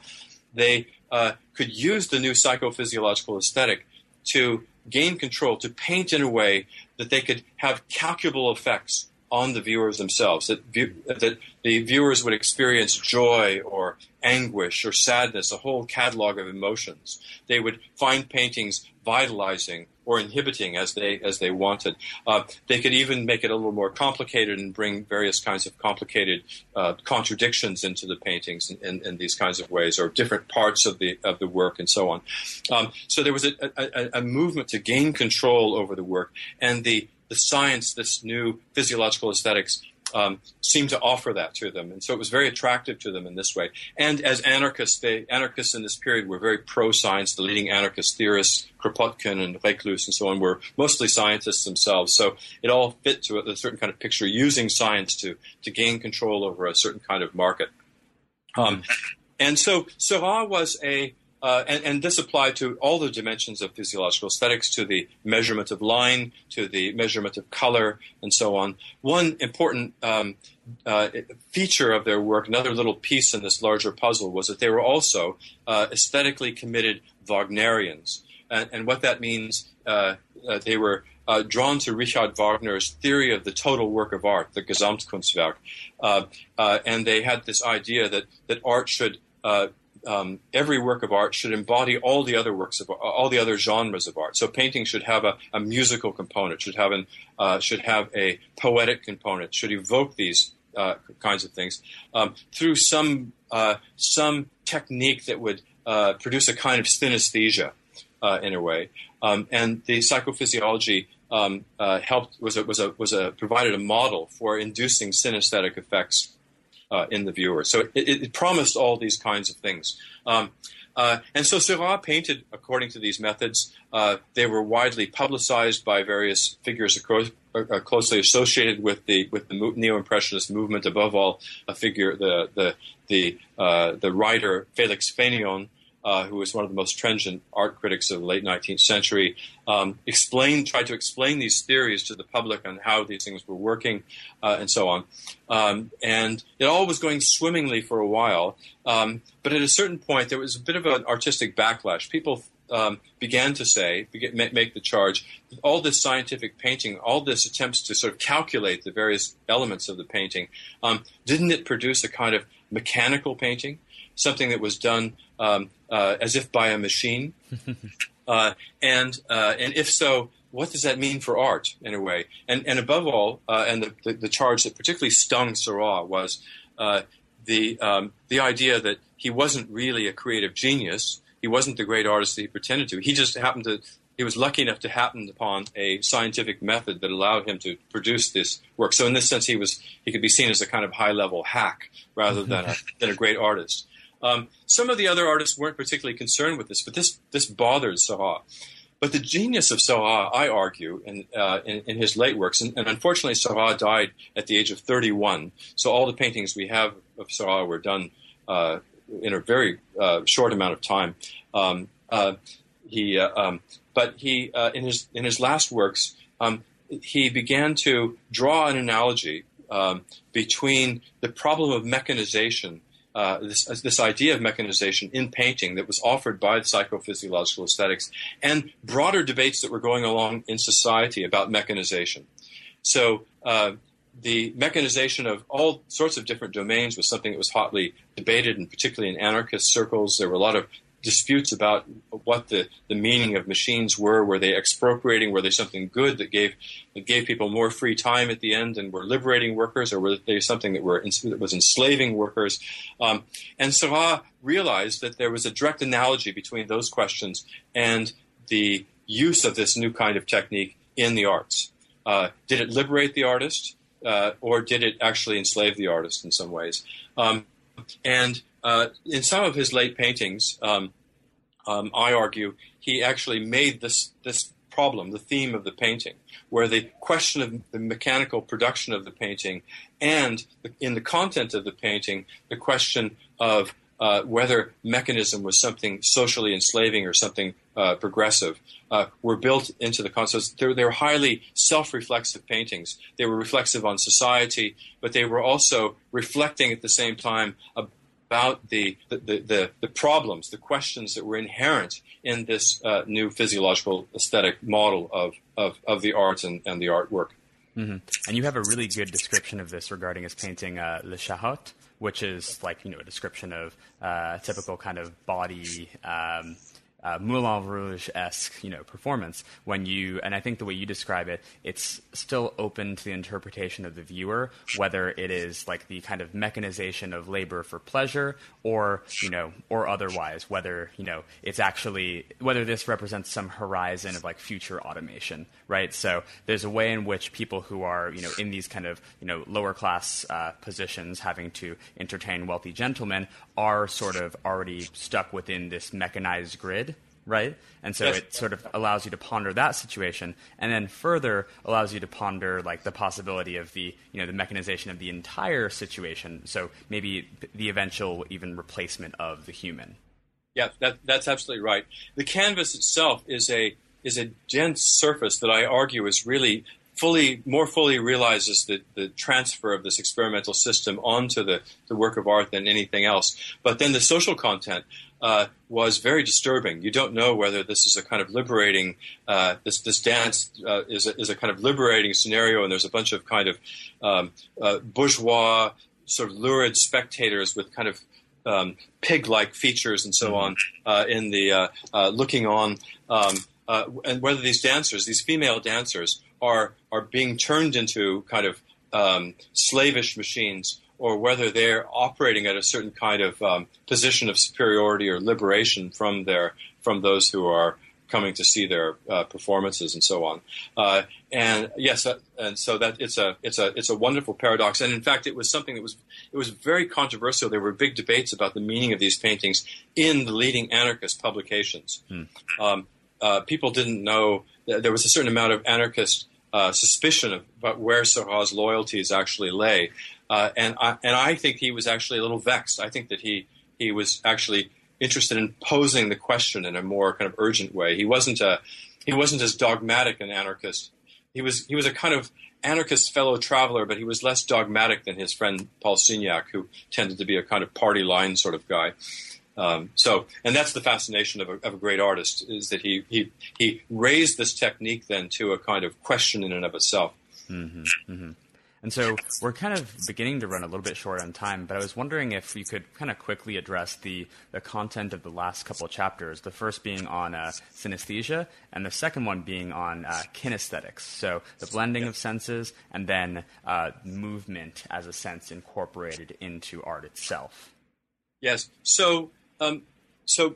they uh, could use the new psychophysiological aesthetic to gain control, to paint in a way that they could have calculable effects on the viewers themselves, that, view, that the viewers would experience joy or anguish or sadness, a whole catalog of emotions. They would find paintings vitalizing or inhibiting as they as they wanted. Uh, they could even make it a little more complicated and bring various kinds of complicated uh, contradictions into the paintings in, in, in, these kinds of ways, or different parts of the of the work, and so on. Um, so there was a, a, a movement to gain control over the work, and the the science, this new physiological aesthetics, um, seemed to offer that to them, and so it was very attractive to them in this way. And as anarchists, they anarchists in this period were very pro-science. The leading anarchist theorists, Kropotkin and Reclus and so on, were mostly scientists themselves. So it all fit to a, a certain kind of picture, using science to to gain control over a certain kind of market. Um, and so Seurat was a uh, and, and, this applied to all the dimensions of physiological aesthetics, to the measurement of line, to the measurement of color, and so on. One important um, uh, feature of their work, another little piece in this larger puzzle, was that they were also uh, aesthetically committed Wagnerians. And, and what that means, uh, uh, they were uh, drawn to Richard Wagner's theory of the total work of art, the Gesamtkunstwerk. and they had this idea that, that art should uh, um, every work of art should embody all the other works of all the other genres of art. So painting should have a, a musical component, should have an uh, should have a poetic component, should evoke these uh, kinds of things um, through some uh, some technique that would uh, produce a kind of synesthesia uh, in a way. Um, and the psychophysiology um, uh, helped was a, was a was a provided a model for inducing synesthetic effects uh, in the viewer. So it, it, promised all these kinds of things. Um, uh, and so Seurat painted according to these methods. Uh, they were widely publicized by various figures across, uh, uh, closely associated with the with the neo-impressionist movement. Above all, a figure the the the uh, the writer Felix Fénéon, uh, who was one of the most trenchant art critics of the late 19th century, um, explained, tried to explain these theories to the public on how these things were working, uh, and so on. Um, and it all was going swimmingly for a while, um, but at a certain point, there was a bit of an artistic backlash. People um, began to say, make the charge, all this scientific painting, all this attempts to sort of calculate the various elements of the painting, um, didn't it produce a kind of mechanical painting, something that was done um, uh, as if by a machine? uh, and uh, and if so, what does that mean for art in a way? And and above all, uh, and the, the, the, charge that particularly stung Seurat was uh, the um, the idea that he wasn't really a creative genius. He wasn't the great artist that he pretended to. He just happened to. He was lucky enough to happen upon a scientific method that allowed him to produce this work. So in this sense, he was he could be seen as a kind of high level hack rather than a, than a great artist. Um, some of the other artists weren't particularly concerned with this, but this this bothered Seurat. But the genius of Seurat, I argue, in, uh, in, in, his late works, and, and, unfortunately Seurat died at the age of 31, so all the paintings we have of Seurat were done uh, in a very uh, short amount of time. Um, uh, he, uh, um, but he, uh, in his in his last works, um, he began to draw an analogy um, between the problem of mechanization uh, this, this idea of mechanization in painting that was offered by psychophysiological aesthetics and broader debates that were going along in society about mechanization. So, uh, the mechanization of all sorts of different domains was something that was hotly debated, and particularly in anarchist circles. There were a lot of disputes about what the, the meaning of machines were. Were they expropriating? Were they something good that gave that gave people more free time at the end and were liberating workers, or were they something that were that was enslaving workers? Um, and Seurat realized that there was a direct analogy between those questions and the use of this new kind of technique in the arts. Uh, did it liberate the artist, uh, or did it actually enslave the artist in some ways? Um, and uh, in some of his late paintings, um, um, I argue he actually made this this problem the theme of the painting, where the question of the mechanical production of the painting and the, in the content of the painting, the question of uh, whether mechanism was something socially enslaving or something uh, progressive uh, were built into the concepts. They, they were highly self-reflexive paintings. They were reflexive on society, but they were also reflecting at the same time about the, the, the, the, problems, the questions that were inherent in this uh, new physiological aesthetic model of, of, of the arts and, and the artwork. Mm-hmm. And you have a really good description of this regarding his painting uh, Le Chahut, which is like you know a description of uh, typical kind of body um, uh, Moulin Rouge esque, you know, performance. When you, and I think the way you describe it, it's still open to the interpretation of the viewer, whether it is like the kind of mechanization of labor for pleasure, or you know, or otherwise, whether you know, it's actually whether this represents some horizon of like future automation, right? So there's a way in which people who are you know in these kind of you know lower class uh, positions, having to entertain wealthy gentlemen, are sort of already stuck within this mechanized grid right? And so yes. it sort of allows you to ponder that situation, and then further allows you to ponder like the possibility of the you know the mechanization of the entire situation. So maybe the eventual even replacement of the human. Yeah, that, that's absolutely right. The canvas itself is a is a dense surface that I argue is really fully more fully realizes the, the transfer of this experimental system onto the, the work of art than anything else. But then the social content uh, was very disturbing. You don't know whether this is a kind of liberating, uh, this this dance uh, is a, is a kind of liberating scenario, and there's a bunch of kind of um, uh, bourgeois, sort of lurid spectators with kind of um, pig-like features and so mm-hmm. on uh, in the uh, looking on, um, and whether these dancers, these female dancers, are are being turned into kind of um, slavish machines or whether they're operating at a certain kind of um, position of superiority or liberation from their from those who are coming to see their uh, performances and so on. Uh, and yes, uh, and so that it's a it's a it's a wonderful paradox. And in fact, it was something that was it was very controversial. There were big debates about the meaning of these paintings in the leading anarchist publications. Hmm. Um, uh, people didn't know. That there was a certain amount of anarchist uh, suspicion of, about where Seurat's loyalties actually lay. Uh, and I, and I think he was actually a little vexed. I think that he he was actually interested in posing the question in a more kind of urgent way. He wasn't a he wasn't as dogmatic an anarchist. He was he was a kind of anarchist fellow traveler, but he was less dogmatic than his friend Paul Signac, who tended to be a kind of party line sort of guy. Um, so, and that's the fascination of a, of a, great artist is that he, he he raised this technique then to a kind of question in and of itself. Mm-hmm, mm-hmm. And so we're kind of beginning to run a little bit short on time, but I was wondering if you could kind of quickly address the, the content of the last couple of chapters. The first being on uh, synesthesia, and the second one being on uh, kinesthetics. So the blending of senses, and then uh, movement as a sense incorporated into art itself. Yes. So, um, so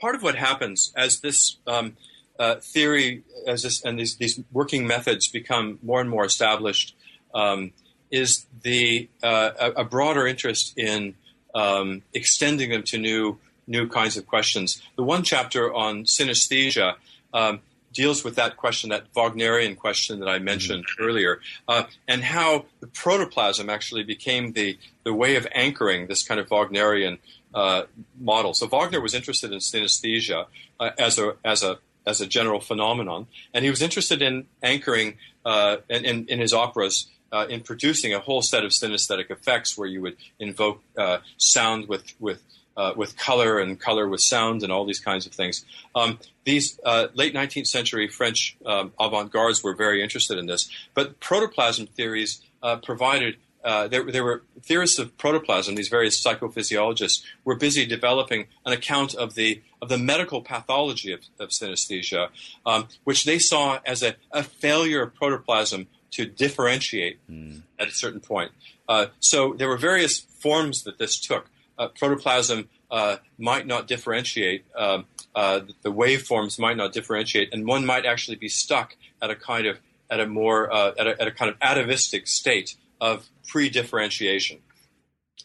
part of what happens as this um, uh, theory, as this, and these, these working methods become more and more established um, is the uh, a, broader interest in um, extending them to new new kinds of questions. The one chapter on synesthesia um, deals with that question, that Wagnerian question that I mentioned mm-hmm. earlier, uh, and how the protoplasm actually became the the way of anchoring this kind of Wagnerian uh, model. So Wagner was interested in synesthesia uh, as a as a as a general phenomenon, and he was interested in anchoring uh, in, in, his operas uh, in producing a whole set of synesthetic effects where you would invoke uh, sound with with uh, with color and color with sound and all these kinds of things. Um, these uh, late 19th century French um, avant-gardes were very interested in this, but protoplasm theories uh, provided. Uh, there, there, were theorists of protoplasm. These various psychophysiologists were busy developing an account of the of the medical pathology of, of synesthesia, um, which they saw as a, a failure of protoplasm to differentiate mm. at a certain point. Uh, so there were various forms that this took. Uh, protoplasm uh, might not differentiate. Um, uh, the waveforms might not differentiate, and one might actually be stuck at a kind of at a more uh, at a, at, a, kind of atavistic state of pre-differentiation.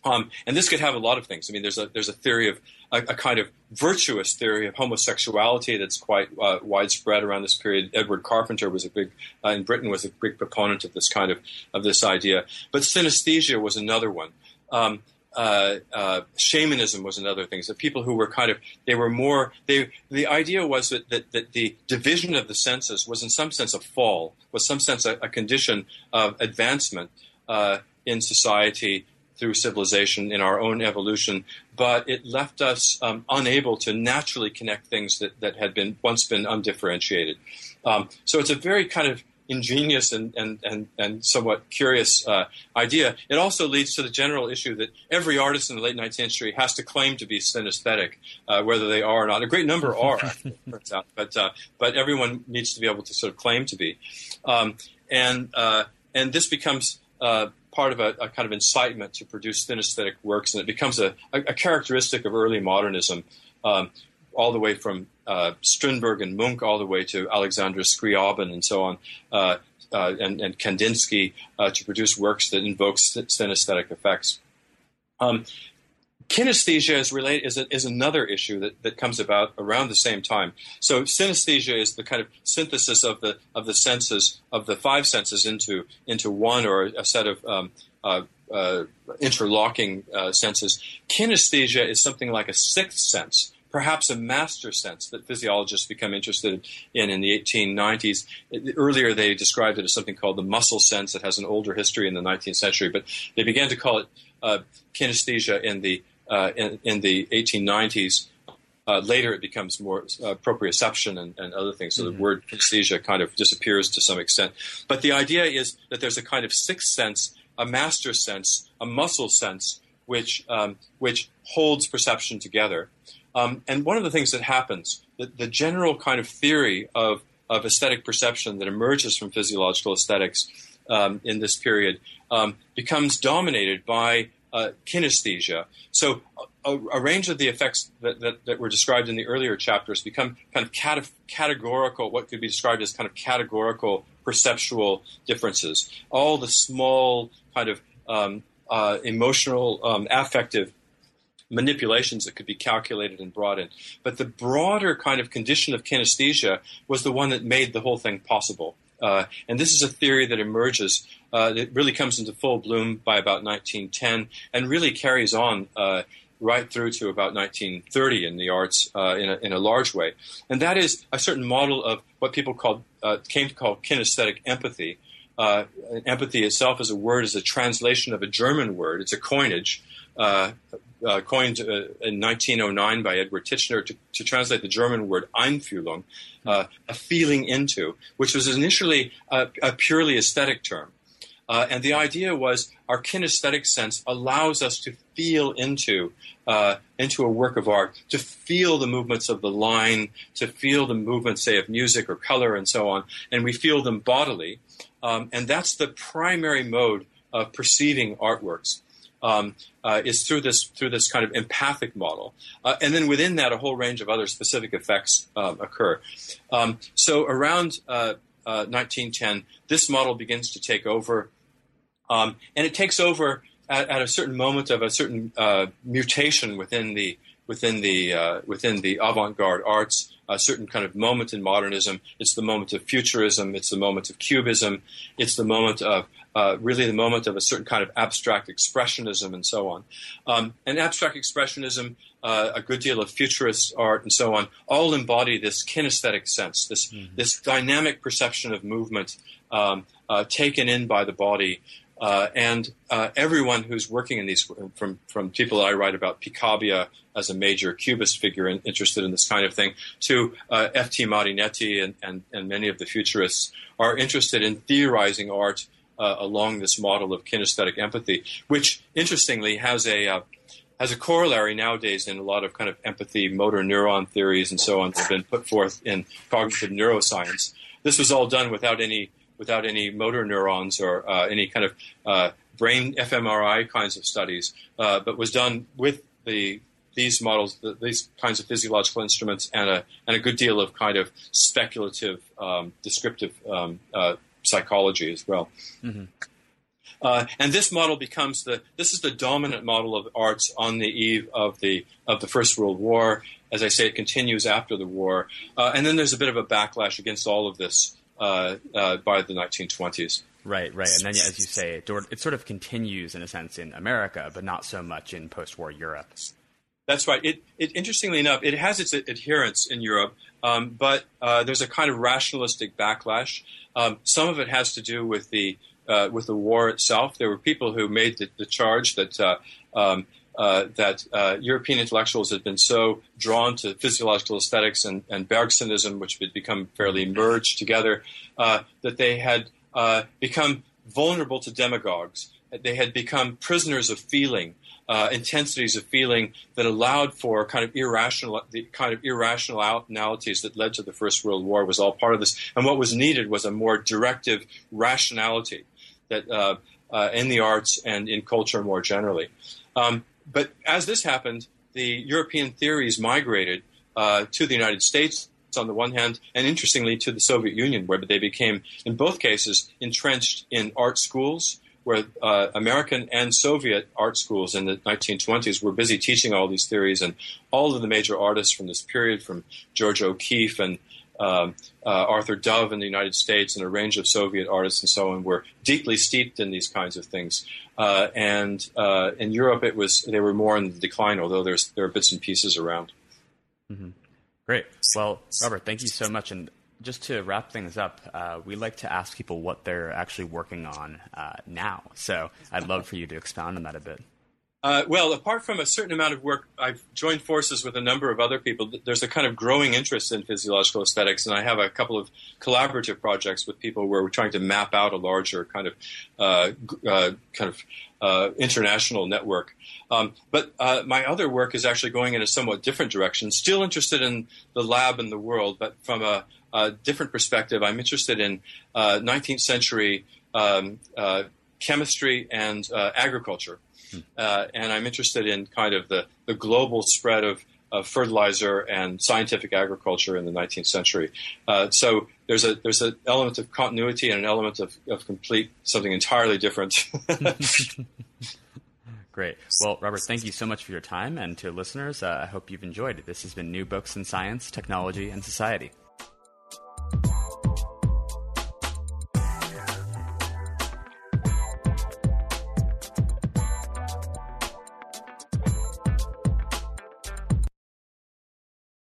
Um, and this could have a lot of things. I mean, there's a there's a theory of a, a kind of virtuous theory of homosexuality that's quite uh, widespread around this period. Edward Carpenter was a big uh, in Britain was a big proponent of this kind of of this idea. But synesthesia was another one. Um, uh, uh, shamanism was another thing. So people who were kind of they were more they the idea was that, that, that the division of the senses was in some sense a fall, was some sense a, a condition of advancement uh, in society through civilization in our own evolution, but it left us um, unable to naturally connect things that, that had been once been undifferentiated. Um, so it's a very kind of ingenious and, and, and, and somewhat curious uh, idea. It also leads to the general issue that every artist in the late 19th century has to claim to be synesthetic, uh, whether they are or not. A great number are, turns out, but, uh, but everyone needs to be able to sort of claim to be. Um, and, uh, and this becomes uh, part of a, a, kind of incitement to produce synesthetic works, and it becomes a, a, a characteristic of early modernism, um, all the way from uh, Strindberg and Munch, all the way to Alexander Scriabin and so on, uh, uh, and, and, Kandinsky uh, to produce works that invoke synesthetic effects. Um, Kinesthesia is, related, is, is another issue that, that comes about around the same time. So synesthesia is the kind of synthesis of the of the senses of the five senses into into one or a set of um, uh, uh, interlocking uh, senses. Kinesthesia is something like a sixth sense, perhaps a master sense that physiologists become interested in in the 1890s. Earlier, they described it as something called the muscle sense. It has an older history in the 19th century, but they began to call it uh, kinesthesia in the uh, in, in, the 1890s. Uh, later, it becomes more uh, proprioception and, and, other things. So mm-hmm. the word kinesthesia kind of disappears to some extent. But the idea is that there's a kind of sixth sense, a master sense, a muscle sense, which um, which holds perception together. Um, and one of the things that happens, the, the general kind of theory of of aesthetic perception that emerges from physiological aesthetics um, in this period um, becomes dominated by uh, kinesthesia. So a, a, range of the effects that, that, that, were described in the earlier chapters become kind of cat- categorical, what could be described as kind of categorical perceptual differences. All the small kind of um, uh, emotional, um, affective manipulations that could be calculated and brought in. But the broader kind of condition of kinesthesia was the one that made the whole thing possible. Uh, and this is a theory that emerges, uh, that really comes into full bloom by about 1910 and really carries on uh, right through to about 1930 in the arts uh, in a, in, a, large way. And that is a certain model of what people called, uh, came to call kinesthetic empathy. Uh, empathy itself as a word is a translation of a German word. It's a coinage uh, coined uh, in 1909 by Edward Titchener to, to translate the German word Einfühlung, uh, a feeling into, which was initially a, a purely aesthetic term. Uh, and the idea was our kinesthetic sense allows us to feel into uh, into a work of art, to feel the movements of the line, to feel the movements, say, of music or color and so on, and we feel them bodily. Um, and that's the primary mode of perceiving artworks um, uh, is through this through this kind of empathic model, uh, and then within that, a whole range of other specific effects um, occur. Um, so around 1910, uh, uh, this model begins to take over, um, and it takes over at, at, a certain moment of a certain uh, mutation within the within the uh, within the avant-garde arts a certain kind of moment in modernism. It's the moment of futurism. It's the moment of cubism. It's the moment of uh, really the moment of a certain kind of abstract expressionism and so on. Um, and abstract expressionism uh, a good deal of futurist art and so on, all embody this kinesthetic sense, this mm-hmm. this dynamic perception of movement um, uh, taken in by the body. Uh, and uh, everyone who's working in these, from from people that I write about, Picabia as a major cubist figure and interested in this kind of thing, to uh, F.T. Marinetti and, and, and many of the futurists, are interested in theorizing art uh, along this model of kinesthetic empathy, which interestingly has a uh, has a corollary nowadays in a lot of kind of empathy, motor neuron theories, and so on that have been put forth in cognitive neuroscience. This was all done without any without any motor neurons or uh, any kind of uh, brain fMRI kinds of studies, uh, but was done with the these models, the, these kinds of physiological instruments, and a and a good deal of kind of speculative, um, descriptive um, uh, psychology as well. Mm-hmm. Uh, and this model becomes the this is the dominant model of arts on the eve of the of the First World War. As I say, it continues after the war, uh, and then there's a bit of a backlash against all of this uh, uh by the 1920s. Right, right, and then as you say, it sort of continues in a sense in America, but not so much in post-war Europe. That's right. It, it interestingly enough, it has its adherents in Europe, um, but uh, there's a kind of rationalistic backlash. Um, some of it has to do with the uh, with the war itself. There were people who made the, the charge that uh, um, uh, that uh, European intellectuals had been so drawn to physiological aesthetics and, and Bergsonism, which had become fairly merged together, uh, that they had uh, become vulnerable to demagogues. They had become prisoners of feeling. Uh, intensities of feeling that allowed for kind of irrational, the kind of irrationalities that led to the First World War was all part of this. And what was needed was a more directive rationality that uh, in the arts and in culture more generally. Um, but as this happened, the European theories migrated uh, to the United States on the one hand, and interestingly to the Soviet Union, where they became, in both cases, entrenched in art schools, where uh, American and Soviet art schools in the 1920s were busy teaching all these theories, and all of the major artists from this period, from Georgia O'Keeffe and um, uh, Arthur Dove in the United States and a range of Soviet artists and so on were deeply steeped in these kinds of things. Uh, and uh, in Europe, it was they were more in the decline, although there's there are bits and pieces around. Mm-hmm. Great. Well, Robert, thank you so much. And just to wrap things up, uh, we like to ask people what they're actually working on uh, now. So I'd love for you to expound on that a bit. Uh, well, apart from a certain amount of work, I've joined forces with a number of other people. There's a kind of growing interest in physiological aesthetics, and I have a couple of collaborative projects with people where we're trying to map out a larger kind of uh, uh, kind of uh, international network. Um, but uh, my other work is actually going in a somewhat different direction. Still interested in the lab and the world, but from a, a different perspective. I'm interested in 19th uh, century um, chemistry and agriculture. Uh, and I'm interested in kind of the, the global spread of, of fertilizer and scientific agriculture in the 19th century. Uh, so there's a there's an element of continuity and an element of, of complete something entirely different. Great. Well, Robert, thank you so much for your time, and to listeners, uh, I hope you've enjoyed. This has been New Books in Science, Technology, and Society.